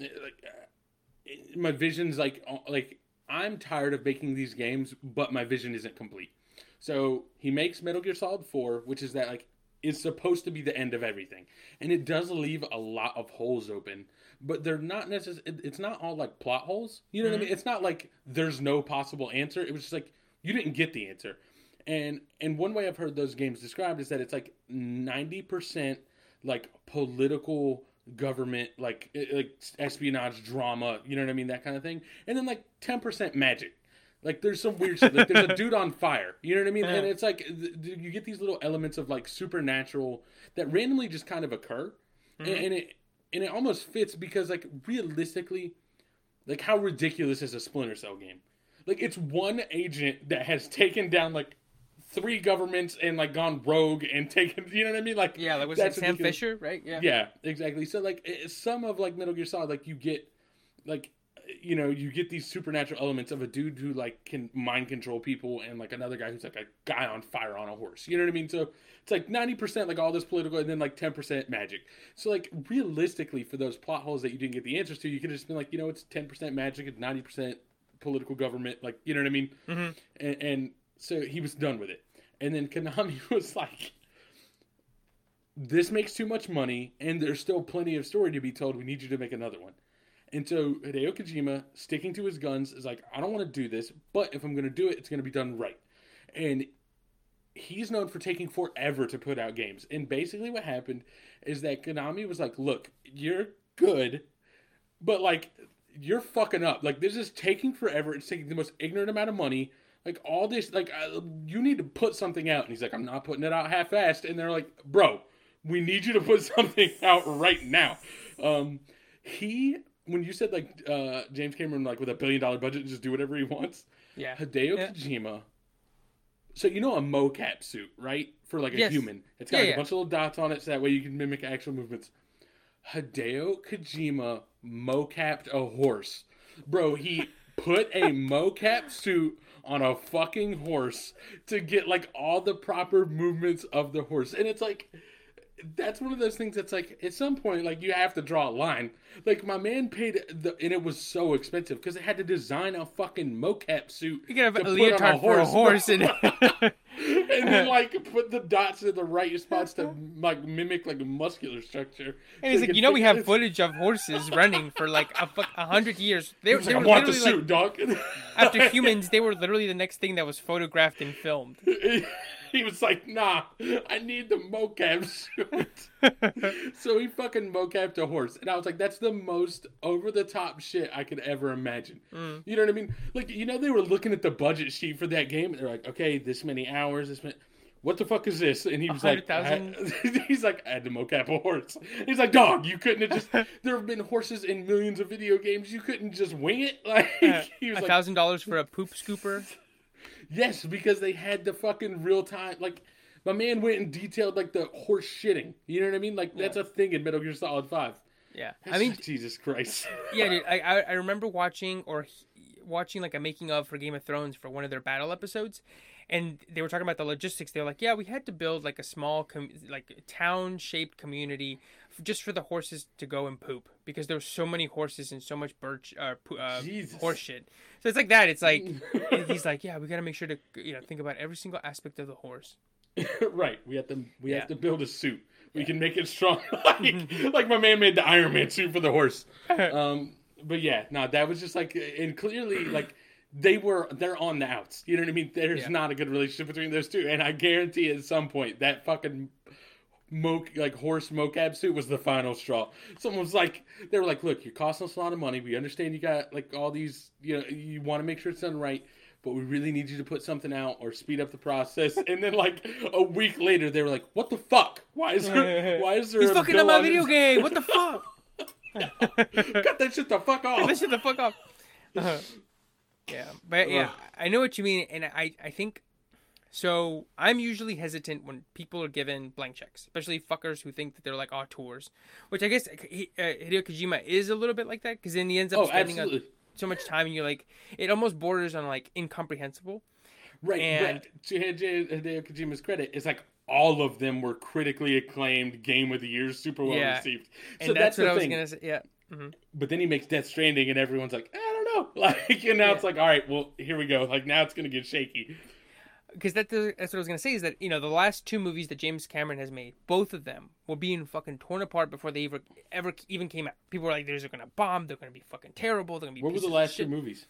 like uh, my vision's like, uh, like I'm tired of making these games, but my vision isn't complete." So he makes Metal Gear Solid Four, which is that like is supposed to be the end of everything, and it does leave a lot of holes open but they're not necessarily. It's not all like plot holes. You know what I mean? It's not like there's no possible answer. It was just like you didn't get the answer. And and one way I've heard those games described is that it's like ninety percent like political government like eh, like espionage drama. You know what I mean? That kind of thing. And then like ten percent magic. Like there's some weird shit. Like there's a dude on fire. You know what I mean? And it's like th- you get these little elements of like supernatural that randomly just kind of occur, and, and it and it almost fits because like realistically, like how ridiculous is a Splinter Cell game? Like it's one agent that has taken down like three governments and like gone rogue and taken. You know what I mean? Like Yeah, like was it that's Sam ridiculous. Fisher, right? Yeah. Yeah, exactly. So like some of like Metal Gear Solid, like you get like you know you get these supernatural elements of a dude who like can mind control people and like another guy who's like a guy on fire on a horse. You know what I mean? So it's like ninety percent like all this political and then like ten percent magic. So like realistically for those plot holes that you didn't get the answers to, you could have just been like you know it's ten percent magic and ninety percent political government. Like you know what I mean? Mhm. And, and so he was done with it. And then Konami was like this makes too much money and there's still plenty of story to be told. We need you to make another one. And so Hideo Kojima, sticking to his guns, is like, I don't want to do this, but if I'm going to do it, it's going to be done right. And he's known for taking forever to put out games. And basically, what happened is that Konami was like, look, you're good, but like, you're fucking up. Like, this is taking forever. It's taking the most ignorant amount of money. Like, all this, like, uh, you need to put something out. And he's like, I'm not putting it out half assed. And they're like, bro, we need you to put something out right now. Um, he when you said like uh, James Cameron like with a billion dollar budget just do whatever he wants, Yeah. Hideo Yeah. Kojima. So you know a mocap suit, right? For like a Yes. human. It's got Yeah, like, yeah. a bunch of little dots on it so that way you can mimic actual movements. Hideo Kojima mocapped a horse. Bro, he put a mocap suit on a fucking horse to get like all the proper movements of the horse. And it's like that's one of those things that's like at some point like you have to draw a line like my man paid the and it was so expensive because it had to design a fucking mocap suit You can have to a put on leotard for a horse and then like put the dots in the right spots to like mimic like muscular structure And he's So like, you know, we have this." footage of horses running for like a, a hundred years. They, they like, were I want the suit, like, dog. after humans, they were literally the next thing that was photographed and filmed. he was like, nah, I need the mocap suit. so he fucking mocapped a horse. And I was like, that's the most over the top shit I could ever imagine. Mm. You know what I mean? Like, you know, they were looking at the budget sheet for that game. And they're like, okay, this many hours, this many. What the fuck is this? And he was like, he's like, I had to mocap a horse. He's like, dog, you couldn't have just. There have been horses in millions of video games. You couldn't just wing it. Like he was like, thousand dollars for a poop scooper. Yes, because they had the fucking real time. Like, my man went and detailed like the horse shitting. You know what I mean? Like that's a thing in Metal Gear Solid Five. Yeah, That's I mean, like, Jesus Christ. yeah, dude, I, I remember watching or watching like a making of for Game of Thrones for one of their battle episodes, and they were talking about the logistics. They were like, yeah, we had to build like a small com- like town shaped community just for the horses to go and poop because there were so many horses and so much birch uh, uh horse shit. So it's like that. It's like he's like, yeah, we got to make sure to you know think about every single aspect of the horse. right. We have to. We Yeah. have to build a suit. We can make it strong. like, like my man made the Iron Man suit for the horse. Um. But yeah, no, that was just like, and clearly, like. They were they're on the outs. You know what I mean? There's Yeah. not a good relationship between those two. And I guarantee at some point that fucking mo- like horse mocap suit was the final straw. Someone was like, they were like, "Look, you're costing us a lot of money. We understand you got like all these, you know, you want to make sure it's done right." But we really need you to put something out or speed up the process. And then, like a week later, they were like, "What the fuck? Why is there? Why is there?" He's a fucking bill up my video this- game. What the fuck? Cut that shit the fuck off. This shit the fuck off. Uh-huh. Yeah, but yeah, Ugh. I know what you mean, and I I think so. I'm usually hesitant when people are given blank checks, especially fuckers who think that they're like auteurs, which I guess he- uh, Hideo Kojima is a little bit like that because then he ends up Oh, spending a- so much time, and you're like, it almost borders on like incomprehensible. Right, And- to Hideo Kojima's credit, it's like all of them were critically acclaimed, Game of the Year, super well Yeah. received. And so that's, that's, what I was thing. gonna say. Yeah. hmm But then he makes Death Stranding, and everyone's like, I don't know, like, and now it's like, all right, well, here we go. Like now it's gonna get shaky. Because that, that's what I was gonna say is that you know the last two movies that James Cameron has made, both of them were being fucking torn apart before they ever ever even came out. People were like, "They're gonna bomb. They're gonna be fucking terrible. They're gonna be." What were the last two movies?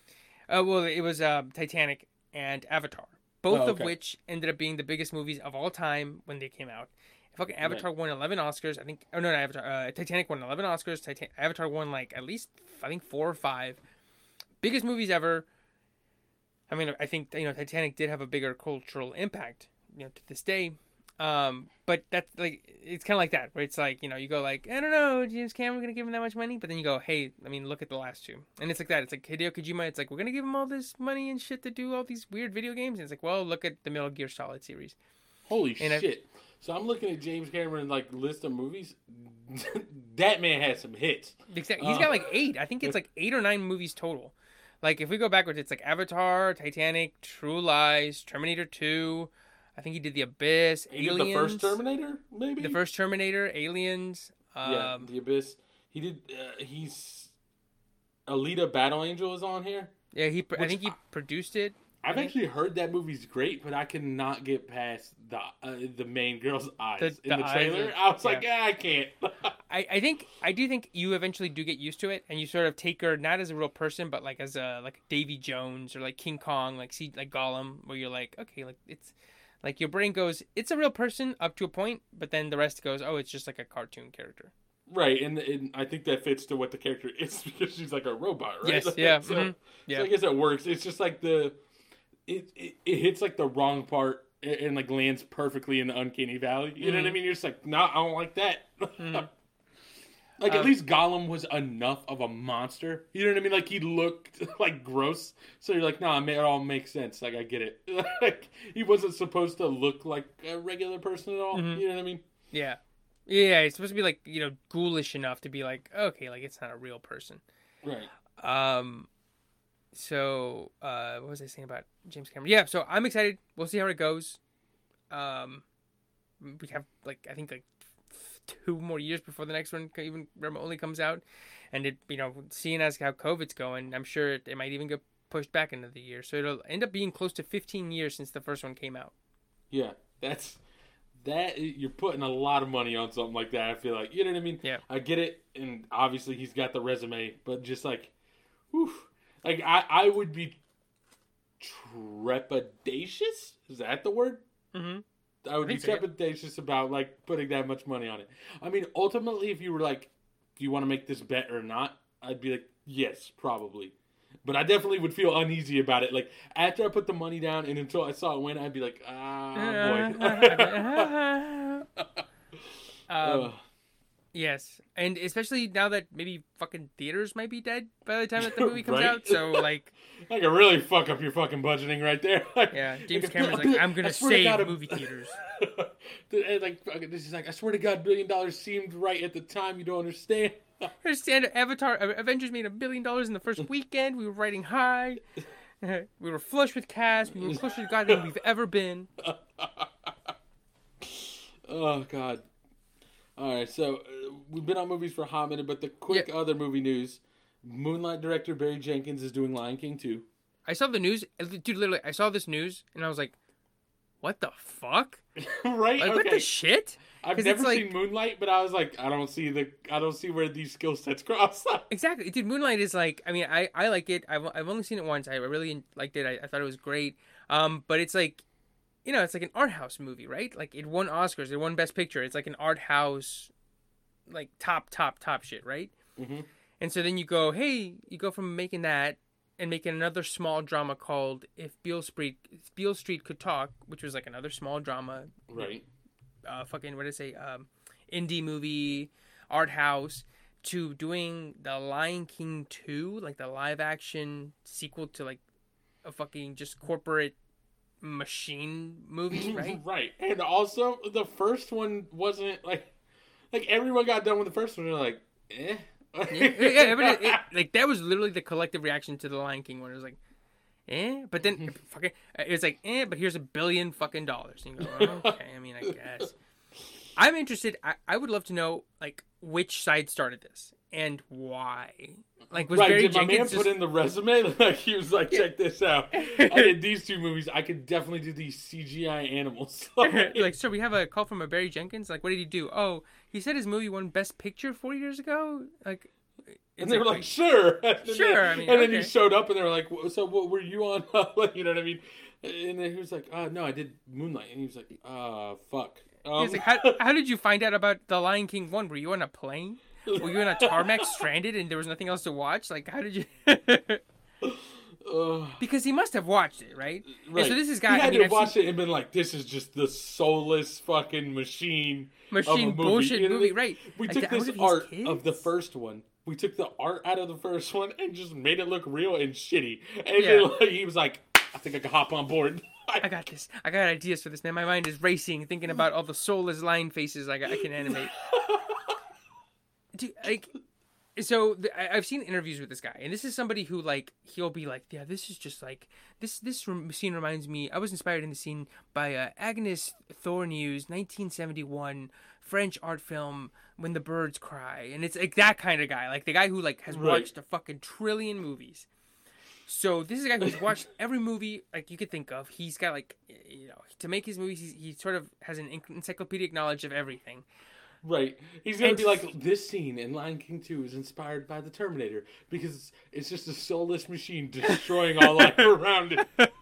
Uh, well, it was uh, Titanic and Avatar, both Oh, of which ended up being the biggest movies of all time when they came out. Fucking Avatar won 11 Oscars. I think. Oh no, no Avatar. Uh, Titanic won 11 Oscars. Titan- Avatar won like at least I think four or five. Biggest movies ever. I mean, I think you know Titanic did have a bigger cultural impact, you know, to this day. Um, but that's like it's kind of like that, where it's like you know you go like I don't know, James Cameron gonna give him that much money, but then you go, hey, I mean, look at the last two, and it's like that. It's like Hideo Kojima. It's like we're gonna give him all this money and shit to do all these weird video games, and it's like, well, look at the Metal Gear Solid series. Holy And I- shit! So I'm looking at James Cameron like list of movies. that man has some hits. Exactly. He's Oh. got like eight. I think it's like eight or nine movies total. Like if we go backwards, it's like Avatar, Titanic, True Lies, Terminator Two. I think he did The Abyss, He did Aliens, the first Terminator, maybe the first Terminator, Aliens. Um, yeah, the Abyss. He did. Uh, he's Alita Battle Angel is on here. yeah. He, pr- I think he produced it. I've Okay. actually heard that movie's great, but I cannot get past the uh, the main girl's eyes The- in the the trailer. are- I was like, yeah, I can't. I, I think I do think you eventually do get used to it, and you sort of take her not as a real person, but like as a like Davy Jones or like King Kong, like see like Gollum, where you're like, okay, like it's like your brain goes, it's a real person up to a point, but then the rest goes, oh, it's just like a cartoon character. right, and, and I think that fits to what the character is because she's like a robot, right? Yes, Like, yeah, So, mhm, so yeah. I guess it works. It's just like the it it, it hits like the wrong part and, like lands perfectly in the uncanny valley. You know what I Mhm. mean? You're just like, nah, I don't like that. Mhm. Like at Um, least Gollum was enough of a monster. You know what I mean? Like he looked like gross, so you're like, nah, it all makes sense. Like I get it. like he wasn't supposed to look like a regular person at all. Mhm. You know what I mean? Yeah. Yeah, He's supposed to be like, you know, ghoulish enough to be like, okay, like it's not a real person. Right. Um so uh what was I saying about James Cameron? Yeah, so I'm excited. We'll see how it goes. Um we have like I think like two more years before the next one even remotely comes out. And it you know, seeing as how COVID's going, I'm sure it, it might even get pushed back into the year. So it'll end up being close to 15 years since the first one came out. Yeah. That's that. You're putting a lot of money on something like that. I feel like you know what I mean. Yeah. I get it, and obviously he's got the resume, but just like, whew, like I I would be trepidatious. Is that the word? Mhm. I would I be think so, yeah. trepidatious about like putting that much money on it. I mean, ultimately, if you were like, "Do you want to make this bet or not?" I'd be like, "Yes, probably." But I definitely would feel uneasy about it. Like after I put the money down and until I saw it win, I'd be like, "Ah, boy." um, Ugh. Yes, and especially now that maybe fucking theaters might be dead by the time that the movie comes Right? out. So like, I can really fuck up your fucking budgeting right there. Like, yeah, James Cameron's like, I'm gonna save God, movie theaters. Like this is like I swear to God, billion dollars seemed right at the time. You don't understand. Understand? Avatar, uh, Avengers made a billion dollars in the first weekend. We were riding high. we were flush with cash. We were closer to God than we've ever been. Oh God. All right, so we've been on movies for a hot minute, but the quick other movie news: Moonlight director Barry Jenkins is doing Lion King 2. I saw the news, uh, dude. Literally, I saw this news and I was like, "What the fuck? right? Like, what the shit?" I've never like- seen Moonlight, but I was like, I don't see the, I don't see where these skill sets cross. Exactly, dude. Moonlight is like, I mean, I I like it. I've I've only seen it once. I really liked it. I, I thought it was great. Um, but it's like, you know, it's like an art house movie, right? Like it won Oscars, it won Best Picture. It's like an art house, like top, top, top shit, right? Mhm. And so then you go, hey, you go from making that and making another small drama called If Beale Street, if Beale Street Could Talk, which was like another small drama, Right. uh, fucking what did I say, um, indie movie, art house, to doing the Lion King two, like the live action sequel to like a fucking just corporate machine movie, right? right. And also, the first one wasn't like, like everyone got done with the first one. And they're like, eh. yeah, yeah, it, it, like that was literally the collective reaction to the Lion King one. It was like, eh, but then fucking, it was like, eh, but here's a billion fucking dollars. And you go, okay, I mean, I guess. I'm interested. I, I would love to know like which side started this and why. Like, was right, Barry did my man Jenkins put in the resume? Like he was like, check this out. I did these two movies. I could definitely do these CGI animals. like, sir, we have a call from a Barry Jenkins. Like, what did he do? Oh, he said his movie won Best Picture four years ago. Like, and they were like, sure, and then- Sure, I mean, and then he showed up, and they were like, "Wh- so what were you on? Like, you know what I mean? And then he was like, uh, no, I did Moonlight, and he was like, uh, fuck. Um, He's like, how, how did you find out about the Lion King one? Were you on a plane? Were you in a tarmac stranded and there was nothing else to watch? Like, how did you? because he must have watched it, right? And right. so this is guy. He had I mean, to I've watch seen it and been like, this is just the soulless fucking machine. machine movie. bullshit You know, movie, right? We Like, took the- this art of the first one. We took the art out of the first one and just made it look real and shitty. And Yeah. then, like, he was like, I think I can hop on board. I got this. I got ideas for this, man. My mind is racing, thinking about all the soulless line faces I, got, I can animate. Dude, like, so the, I, I've seen interviews with this guy, and this is somebody who like he'll be like, yeah, this is just like this. This rem- scene reminds me. I was inspired in the scene by uh, Agnes Thornew's 1971 French art film "When the Birds Cry," and it's like that kind of guy, like the guy who like has Right. watched a fucking trillion movies. So this is a guy who's watched every movie like you could think of. He's got like you know to make his movies, he's, he sort of has an encyclopedic knowledge of everything. Right. He's gonna And- be like, this scene in Lion King 2 is inspired by the Terminator because it's just a soulless machine destroying all life around it.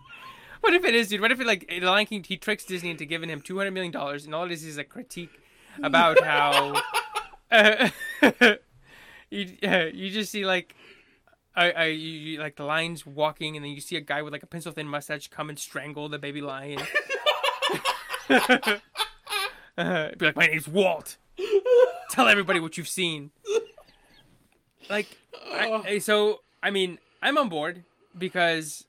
What if it is, dude? What if it like the Lion King? He tricks Disney into giving him two hundred million dollars, and all it is is a critique about how uh, you uh, you just see like. I, I you, you, like the lions walking, and then you see a guy with like a pencil thin mustache come and strangle the baby lion. uh, be like, my name's Walt. Tell everybody what you've seen. Like, I, oh. I- so I mean, I'm on board because,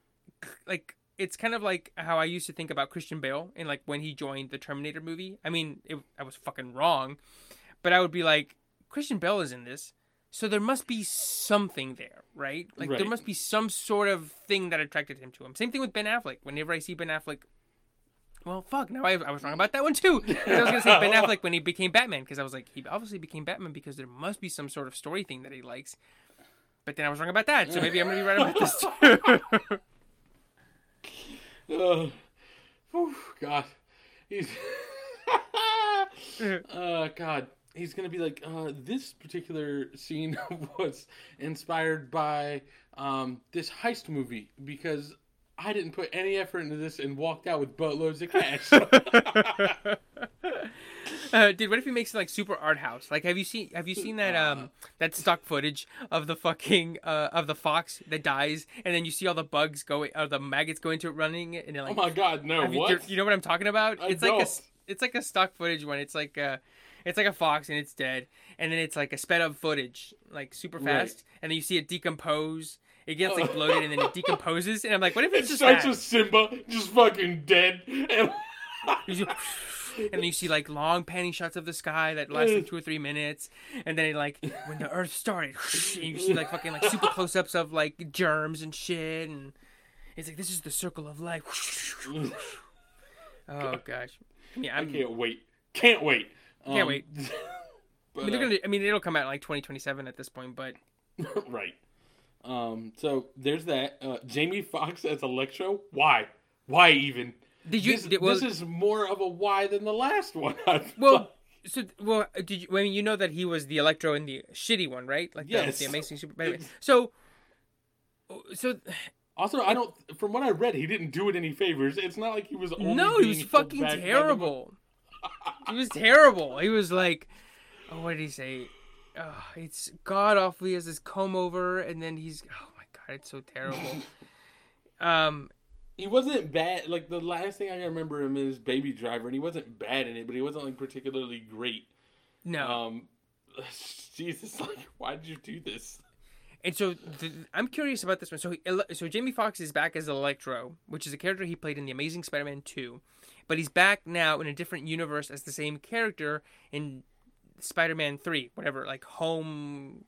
like, it's kind of like how I used to think about Christian Bale and like when he joined the Terminator movie. I mean, it, I was fucking wrong, but I would be like, Christian Bale is in this, so there must be something there, right? Like there must be some sort of thing that attracted him to him. Same thing with Ben Affleck. Whenever I see Ben Affleck. Well, fuck. Now I, I was wrong about that one too. I was gonna say Ben Affleck when he became Batman because I was like he obviously became Batman because there must be some sort of story thing that he likes. But then I was wrong about that, so maybe I'm gonna be right about this too. Uh, whew, God. He's. uh, God. He's gonna be like, uh, this particular scene was inspired by um, this heist movie because I didn't put any effort into this and walked out with boatloads of cash. uh, dude, what if he makes it like super art house? Like, have you seen have you seen that um that stock footage of the fucking uh of the fox that dies, and then you see all the bugs go or the maggots go into it running, it, and they're oh my God, no! What? you know what I'm talking about? I it's like a don't. it's like a stock footage one. It's like a it's like a fox and it's dead, and then it's like a sped up footage, like super Right. fast, and then you see it decompose. It gets like bloated and then it decomposes, and I'm like, what if It it's just starts that? with Simba just fucking dead, and and then you see like long panning shots of the sky that last like two or three minutes, and then like when the Earth started, and you see like fucking like super close ups of like germs and shit, and it's like this is the circle of life. oh gosh, yeah, I I'm, can't wait. Can't wait. Can't Um, wait. but, I mean, they're uh, gonna. I mean, it'll come out in like 2027 at this point, but right. Um. So there's that. Uh, Jamie Foxx as Electro. Why? Why even? did you? This, did, well, this is more of a why than the last one. Well, so well, did you? I mean, you know that he was the Electro in the shitty one, right? Like the, Yes. the Amazing Super. It's- So, so Also, I don't. From what I read, he didn't do it any favors. It's not like he was. Only no, he was fucking the- terrible. he was terrible. He was like, oh, what did he say? Oh, it's god awful. He has this comb over, and then he's oh my god, it's so terrible. um, He wasn't bad. Like the last thing I remember him is Baby Driver, and he wasn't bad in it, but he wasn't like particularly great. no, Um, Jesus, like, why did you do this? and so the, I'm curious about this one. So, he, so Jamie Foxx is back as Electro, which is a character he played in the Amazing Spider-Man two, but he's back now in a different universe as the same character in Spider-Man three, whatever, like home,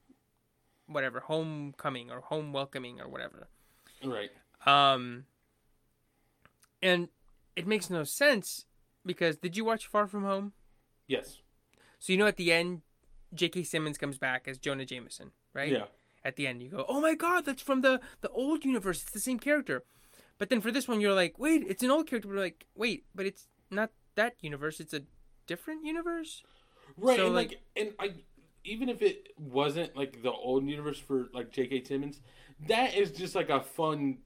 whatever, homecoming or home welcoming or whatever. Right. Um, and it makes no sense because did you watch Far From Home? Yes. So you know at the end, J.K. Simmons comes back as Jonah Jameson, right? Yeah. At the end, you go, "Oh my God, that's from the the old universe. It's the same character." But then for this one, you're like, "Wait, it's an old character." But like, "Wait, but it's not that universe. It's a different universe." Right. So, and like- like, and I, even if it wasn't like the old universe for like J.K. Simmons, that is just like a fun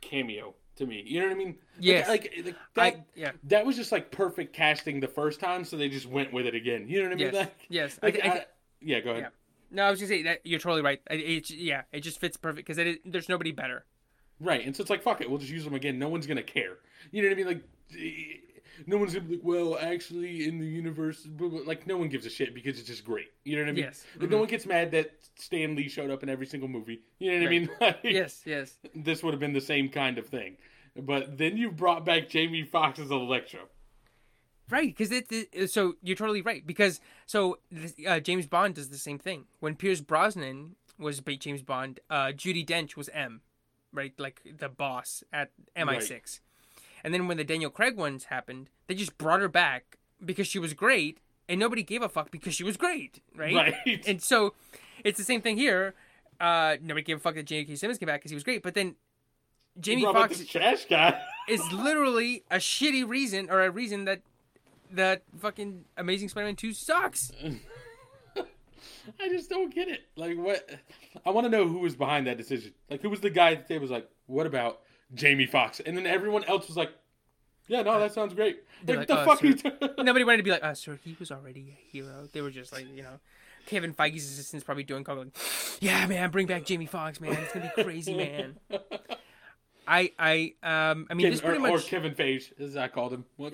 cameo to me. You know what I mean? Like- Yes. Like, like, I that. yeah that was just like perfect casting the first time, so they just went with it again. You know what I mean? yes Like, yes. I, like, I, I- yeah. Go ahead. Yeah. no, I was gonna say that you're totally right. It, yeah, it just fits perfect because there's nobody better. Right, and so it's like fuck it, we'll just use them again. No one's gonna care. You know what I mean? Like, no one's gonna be like, well, actually, in the universe, blah, blah. like, no one gives a shit because it's just great. You know what I mean? Yes. Like, no one gets mad that Stan Lee showed up in every single movie. You know what I mean? Like, Yes, yes. this would have been the same kind of thing. But then you brought back Jamie Foxx as Electro. Right, because it, it- So you're totally right. Because so uh, James Bond does the same thing. When Pierce Brosnan was James Bond, uh, Judi Dench was M, right? Like the boss at MI6. And then when the Daniel Craig ones happened, they just brought her back because she was great, and nobody gave a fuck because she was great, right? Right. And so it's the same thing here. Uh, nobody gave a fuck that J.K. Simmons came back because he was great, but then Jamie You brought back Foxx this trash guy. is literally a shitty reason or a reason that that fucking Amazing Spider-Man 2 sucks. I just don't get it. Like, what? I want to know who was behind that decision. Like, who was the guy that they was like, "What about Jamie Foxx, And then everyone else was like, "Yeah, no, that sounds great." Like, like, the "Oh, fuck sir." t- Nobody wanted to be like, uh, sir, he was already a hero. They were just like, you know, Kevin Feige's assistant's probably doing call like, yeah, man, bring back Jamie Foxx, man. It's gonna be crazy, man. I, I, um, I mean, this pretty or, or. Kevin Feige, as I called him.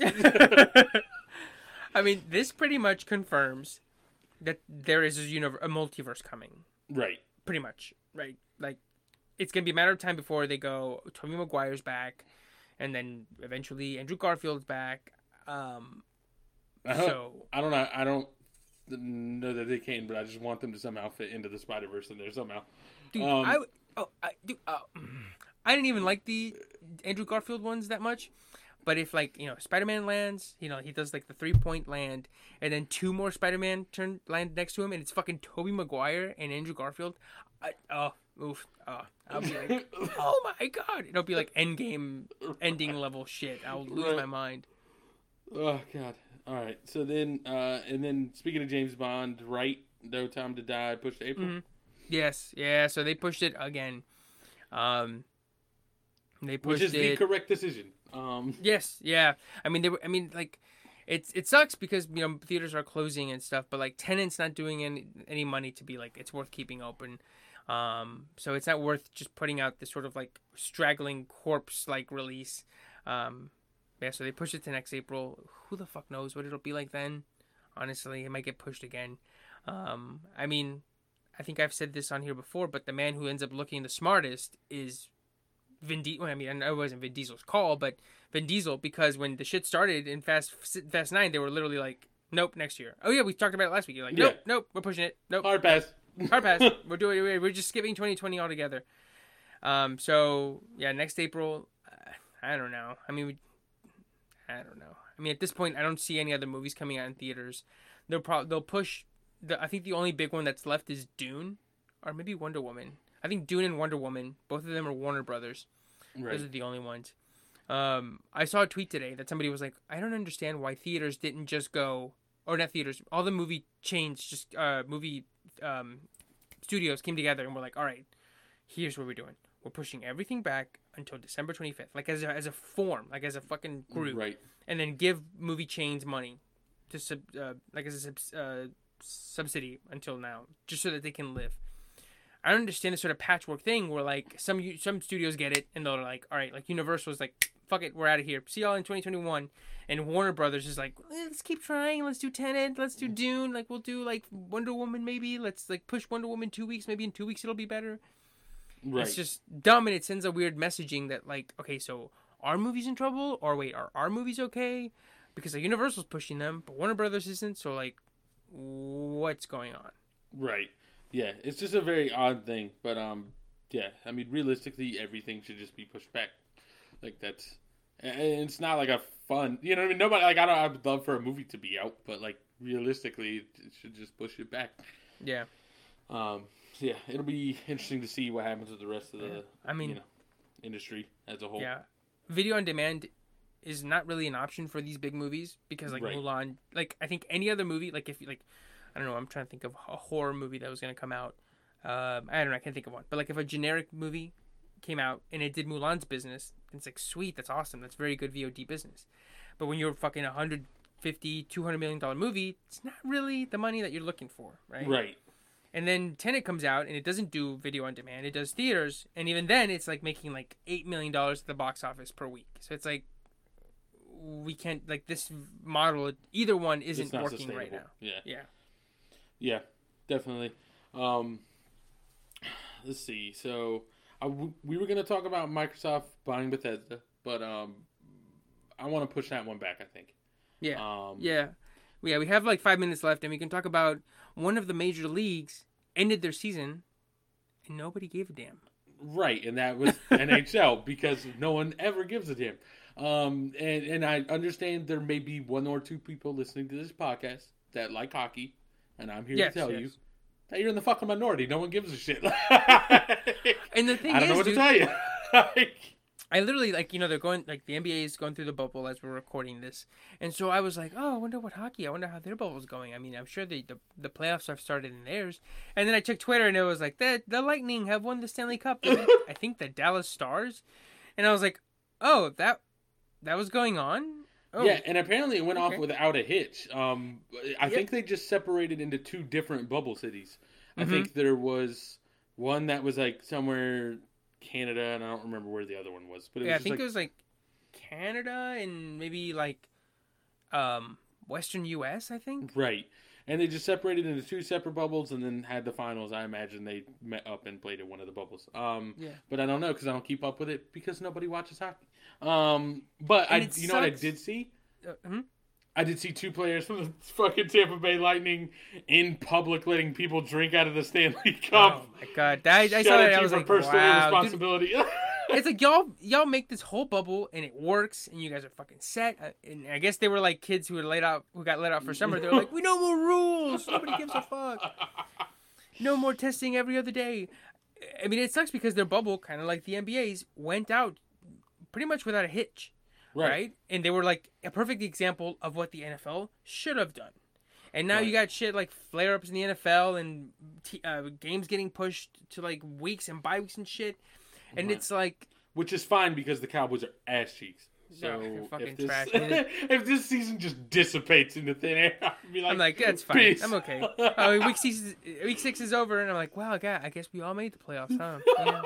I mean, this pretty much confirms that there is a, universe, a multiverse coming. right. pretty much right it's gonna be a matter of time before they go Tobey Maguire's back and then eventually Andrew Garfield's back um I don't, so I don't know. I don't know that they can, but I just want them to somehow fit into the Spider Verse in there somehow. dude Um, I oh I dude, uh, I didn't even like the Andrew Garfield ones that much but if like you know Spider-Man lands you know he does like the three point land and then two more Spider-Man turn land next to him and it's fucking Tobey Maguire and Andrew Garfield I, oh oof oh I'll be like oh my god it'll be like endgame ending level shit I'll lose Right. my mind oh God. All right. So then, uh, and then speaking of James Bond, right? No Time to Die pushed April. Mhm. yes yeah so they pushed it again um they pushed which is the correct decision. Um, yes yeah I mean they were I mean like it's it sucks because you know theaters are closing and stuff but like Tenet not doing any any money to be like it's worth keeping open um so it's not worth just putting out this sort of like straggling corpse like release um yeah so they pushed it to next april who the fuck knows what it'll be like then honestly it might get pushed again um i mean i think i've said this on here before but the man who ends up looking the smartest is Vin Diesel. I mean, it wasn't Vin Diesel's call, but Vin Diesel because when the shit started in Fast Fast Nine, they were literally like, "Nope, next year." Oh yeah, we talked about it last week. You're like, "Nope, Yeah. nope, we're pushing it. Nope, hard pass. Hard pass. we're doing. We're just skipping 2020 altogether." Um. So yeah, next April. Uh, I don't know. I mean, we, I don't know. I mean, at this point, I don't see any other movies coming out in theaters. They'll probably they'll push. The, I think the only big one that's left is Dune, or maybe Wonder Woman. I think Dune and Wonder Woman, both of them are Warner Brothers. right. Those are the only ones. Um, I saw a tweet today that somebody was like, "I don't understand why theaters didn't just go, or not theaters, all the movie chains, just uh, movie um, studios came together and were like, all right, here's what we're doing. we're pushing everything back until December 25th, like as a, as a form, like as a fucking group, Right. and then give movie chains money to sub, uh, like as a subs, uh, subsidy until now, just so that they can live. I don't understand this sort of patchwork thing where like some some studios get it and they're like, all right, like Universal's like, fuck it, we're out of here. See y'all in 2021. And Warner Brothers is like, "Eh, let's keep trying. Let's do Tenet. Let's do Dune. Like we'll do like Wonder Woman maybe. Let's like push Wonder Woman two weeks. Maybe in two weeks it'll be better. Right. It's just dumb and it sends a weird messaging that like, okay, so our movies in trouble or wait, are our movies okay? Because like Universal's pushing them, but Warner Brothers isn't. So like, what's going on? Right. Yeah, it's just a very odd thing, but um, yeah. I mean, realistically, everything should just be pushed back. Like that's, and it's not like a fun. You know what I mean? Nobody like I don't. I'd love for a movie to be out, but like realistically, it should just push it back. Yeah, Um, so yeah, it'll be interesting to see what happens with the rest of the. I mean, you know, industry as a whole. yeah, video on demand is not really an option for these big movies because like Right. Mulan, like I think any other movie, like if you like, I don't know, I'm trying to think of a horror movie that was gonna come out. Um, I don't know, I can't think of one, but like if a generic movie came out and it did Mulan's business, it's like sweet, that's awesome, that's very good VOD business. But when you're fucking a hundred fifty, two hundred million dollar movie, it's not really the money that you're looking for, right? Right. And then Tenet comes out and it doesn't do video on demand. It does theaters, and even then, it's like making like eight million dollars at the box office per week. So it's like we can't like this model. Either one isn't working right now. Yeah. Yeah. Yeah, definitely. Um, let's see. So w- we were gonna talk about Microsoft buying Bethesda, but um, I want to push that one back. I think. Yeah. Um, Yeah. Yeah. We have like five minutes left, and we can talk about one of the major leagues ended their season, and nobody gave a damn. Right, and that was NHL because no one ever gives a damn. Um, and and I understand there may be one or two people listening to this podcast that like hockey, and I'm here Yes, to tell yes. you that you're in the fucking minority. No one gives a shit. And the thing I don't know is, what dude, to tell you. Like, I literally like you know they're going like the NBA is going through the bubble as we're recording this, and so I was like, oh, I wonder what hockey. I wonder how their bubble's going. I mean, I'm sure the the, the playoffs have started in theirs, and then I checked Twitter and it was like the the Lightning have won the Stanley Cup. I think the Dallas Stars, and I was like, oh, that that was going on. Oh, Yeah, and apparently it went off without a hitch. Um, I Yep. think they just separated into two different bubble cities. I Mhm. think there was one that was like somewhere Canada, and I don't remember where the other one was. But it yeah, I was just think like, it was like Canada and maybe like um Western U.S. I think. right, and they just separated into two separate bubbles, and then had the finals. I imagine they met up and played in one of the bubbles. Um, Yeah. but I don't know because I don't keep up with it because nobody watches hockey. Um, but And I, you know what I did see? Uh, hmm? I did see two players from the fucking Tampa Bay Lightning in public letting people drink out of the Stanley Cup. Oh my god, that, I saw that. I was like, personal wow, dude, responsibility. it's like y'all y'all make this whole bubble and it works and you guys are fucking set Uh, and i guess they were like kids who were laid out who got let out for summer they're like we know more rules nobody gives a fuck no more testing every other day i mean it sucks because their bubble kind of like the nba's went out pretty much without a hitch right. and they were like a perfect example of what the nfl should have done and now Right. you got shit like flare ups in the NFL and t- uh, games getting pushed to like weeks and bye weeks and shit. And Right. it's like Which is fine because the Cowboys are ass cheeks. So if, this, trash. if this season just dissipates into thin air, I'll be like, I'm like, that's fine. "Peace." I'm okay. Oh, week six, is, week six is over, and I'm like, wow, God, I guess we all made the playoffs, huh? Yeah.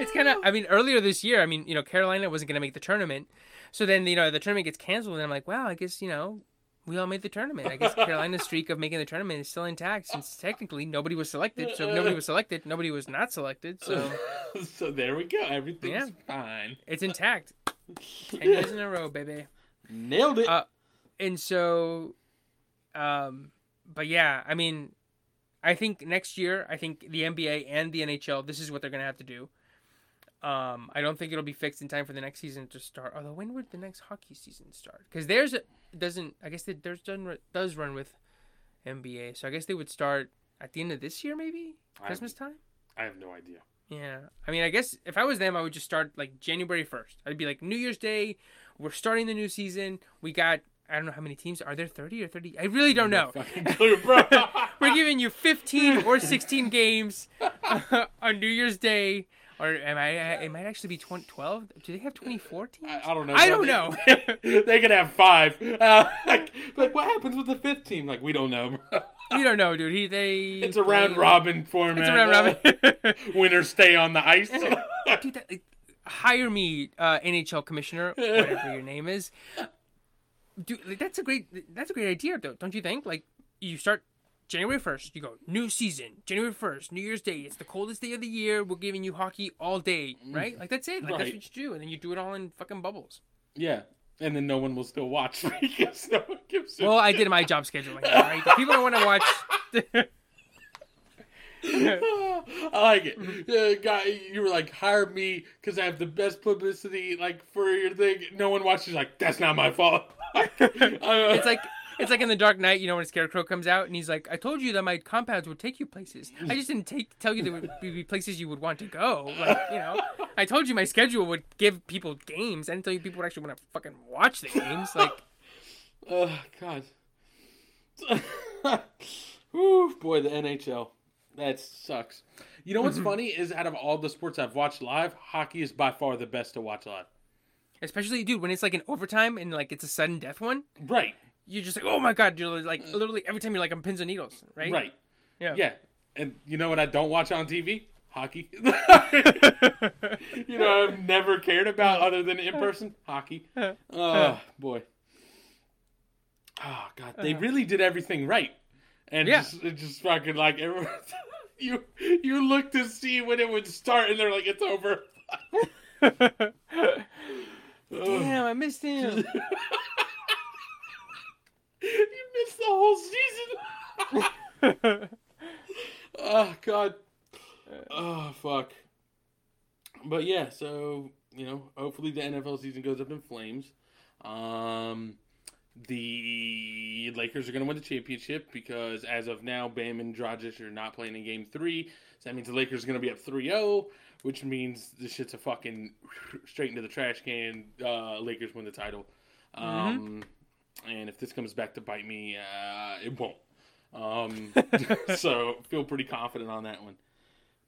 It's kind of, I mean, earlier this year, I mean, you know, Carolina wasn't going to make the tournament, so then you know the tournament gets canceled, and I'm like, wow, I guess you know we all made the tournament. I guess Carolina's streak of making the tournament is still intact since technically nobody was selected. So if nobody was selected, nobody was not selected. So so there we go. Everything's Yeah. fine. it's intact. Ten years in a row, baby. Nailed it. Uh, and so um but yeah i mean i think next year i think the nba and the nhl this is what they're gonna have to do um i don't think it'll be fixed in time for the next season to start although when would the next hockey season start because theirs doesn't i guess theirs done, does run with nba so i guess they would start at the end of this year maybe christmas time I have no idea. yeah. I mean, I guess if I was them, I would just start like January 1st. I'd be like, New Year's Day, we're starting the new season. We got, I don't know how many teams. Are there 30 or 30? I really don't know. Clue. We're giving you 15 or 16 games. on New Year's Day, or am I? It might actually be 2012. Do they have 2014? I, I don't know. I don't know. they could have five. Uh, like, like, what happens with the fifth team? Like, we don't know. You don't know, dude. He they. It's a round robin format. It's a round robin. Winners stay on the ice. dude, that, like, hire me, uh, NHL commissioner, whatever your name is. Dude, like, that's a great. That's a great idea, though. Don't you think? Like, you start January first. You go new season. January first, New Year's Day. It's the coldest day of the year. We're giving you hockey all day, right? Like that's it. Like that's what you do, and then you do it all in fucking bubbles. yeah, and then no one will still watch because no one gives a Well, I did my job scheduling. Right, the people don't want to watch. I like it. Uh, guy, you were like, hire me because I have the best publicity, like for your thing. No one watches. Like, that's not my fault. it's like it's like in the Dark Knight, you know, when Scarecrow comes out and he's like, "I told you that my compounds would take you places. I just didn't take tell you there would be places you would want to go. Like, you know, I told you my schedule would give people games. I didn't tell you people would actually want to fucking watch the games. Like, oh God. Whew, boy, the NHL. That sucks. You know what's mm-hmm. funny is out of all the sports I've watched live, hockey is by far the best to watch live. especially dude, when it's like an overtime and like it's a sudden death one, Right. You're just like, oh my god, you're like literally every time you're like on pins and needles, right? Right. Yeah. Yeah. And you know what I don't watch on TV? Hockey. you know, I've never cared about other than in person hockey. Oh boy. Oh god, they uh-huh. really did everything right, and Yeah. just it just fucking like everyone. You you look to see when it would start, and they're like, "It's over." Damn, I missed him. You missed the whole season. oh god. Oh fuck. But yeah, so you know, hopefully the NFL season goes up in flames. Um, the Lakers are going to win the championship because as of now, Bam and Dragic are not playing in Game Three. So that means the Lakers are going to be up 3-0, which means this shit's a fucking straight into the trash can. Uh, Lakers win the title. Um, and if this comes back to bite me, uh, it won't. Um, so feel pretty confident on that one.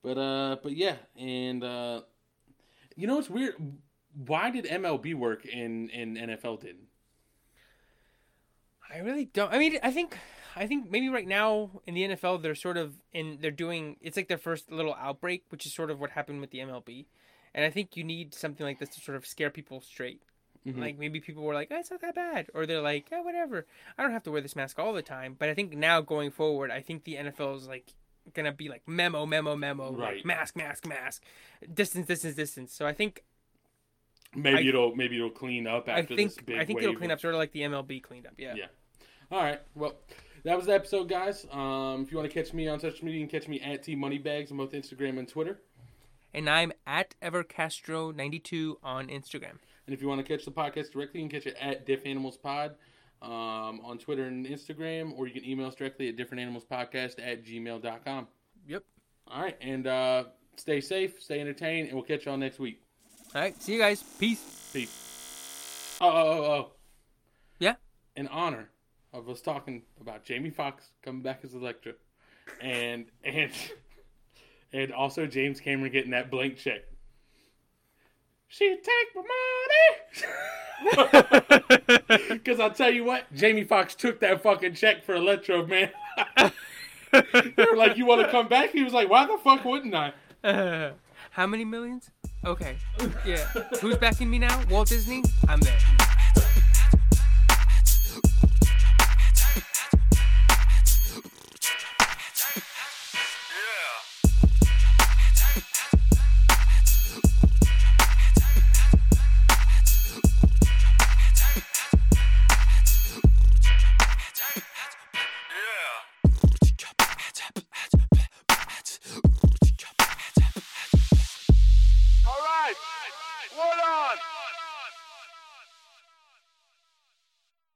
But uh, but yeah, and uh, you know it's weird? Why did MLB work and and NFL didn't? I really don't. I mean, I think, I think maybe right now in the NFL they're sort of in. They're doing. It's like their first little outbreak, which is sort of what happened with the MLB, and I think you need something like this to sort of scare people straight. Mhm. Like maybe people were like, oh, "It's not that bad," or they're like, "Oh, whatever. I don't have to wear this mask all the time." But I think now going forward, I think the NFL is like gonna be like memo, memo, memo, like, Right. mask, mask, mask, distance, distance, distance. So I think Maybe I- it'll maybe it'll clean up I after think this big I think wave it'll clean up sort of like the MLB cleaned up. Yeah. Yeah. All right. Well, that was the episode, guys. Um, if you want to catch me on social media, you can catch me at T Moneybags on both Instagram and Twitter. And I'm at evercastro92 on Instagram. And if you want to catch the podcast directly, you can catch it at Diff Animals Pod um, on Twitter and Instagram, or you can email us directly at differentanimalspodcast at gmail.com. Yep. All right. And uh, stay safe, stay entertained, and we'll catch y'all next week. All right. See you guys. Peace. Peace. Oh, oh, oh, oh. Yeah. In honor of us talking about Jamie Foxx coming back as Electro, and and and also James Cameron getting that blank check. She take my money. Because I'll tell you what, Jamie Foxx took that fucking check for Electro, man. they were like, "You want to come back?" He was like, "Why the fuck wouldn't I?" Uh, how many millions? Okay. Yeah. Who's backing me now? Walt Disney? I'm there.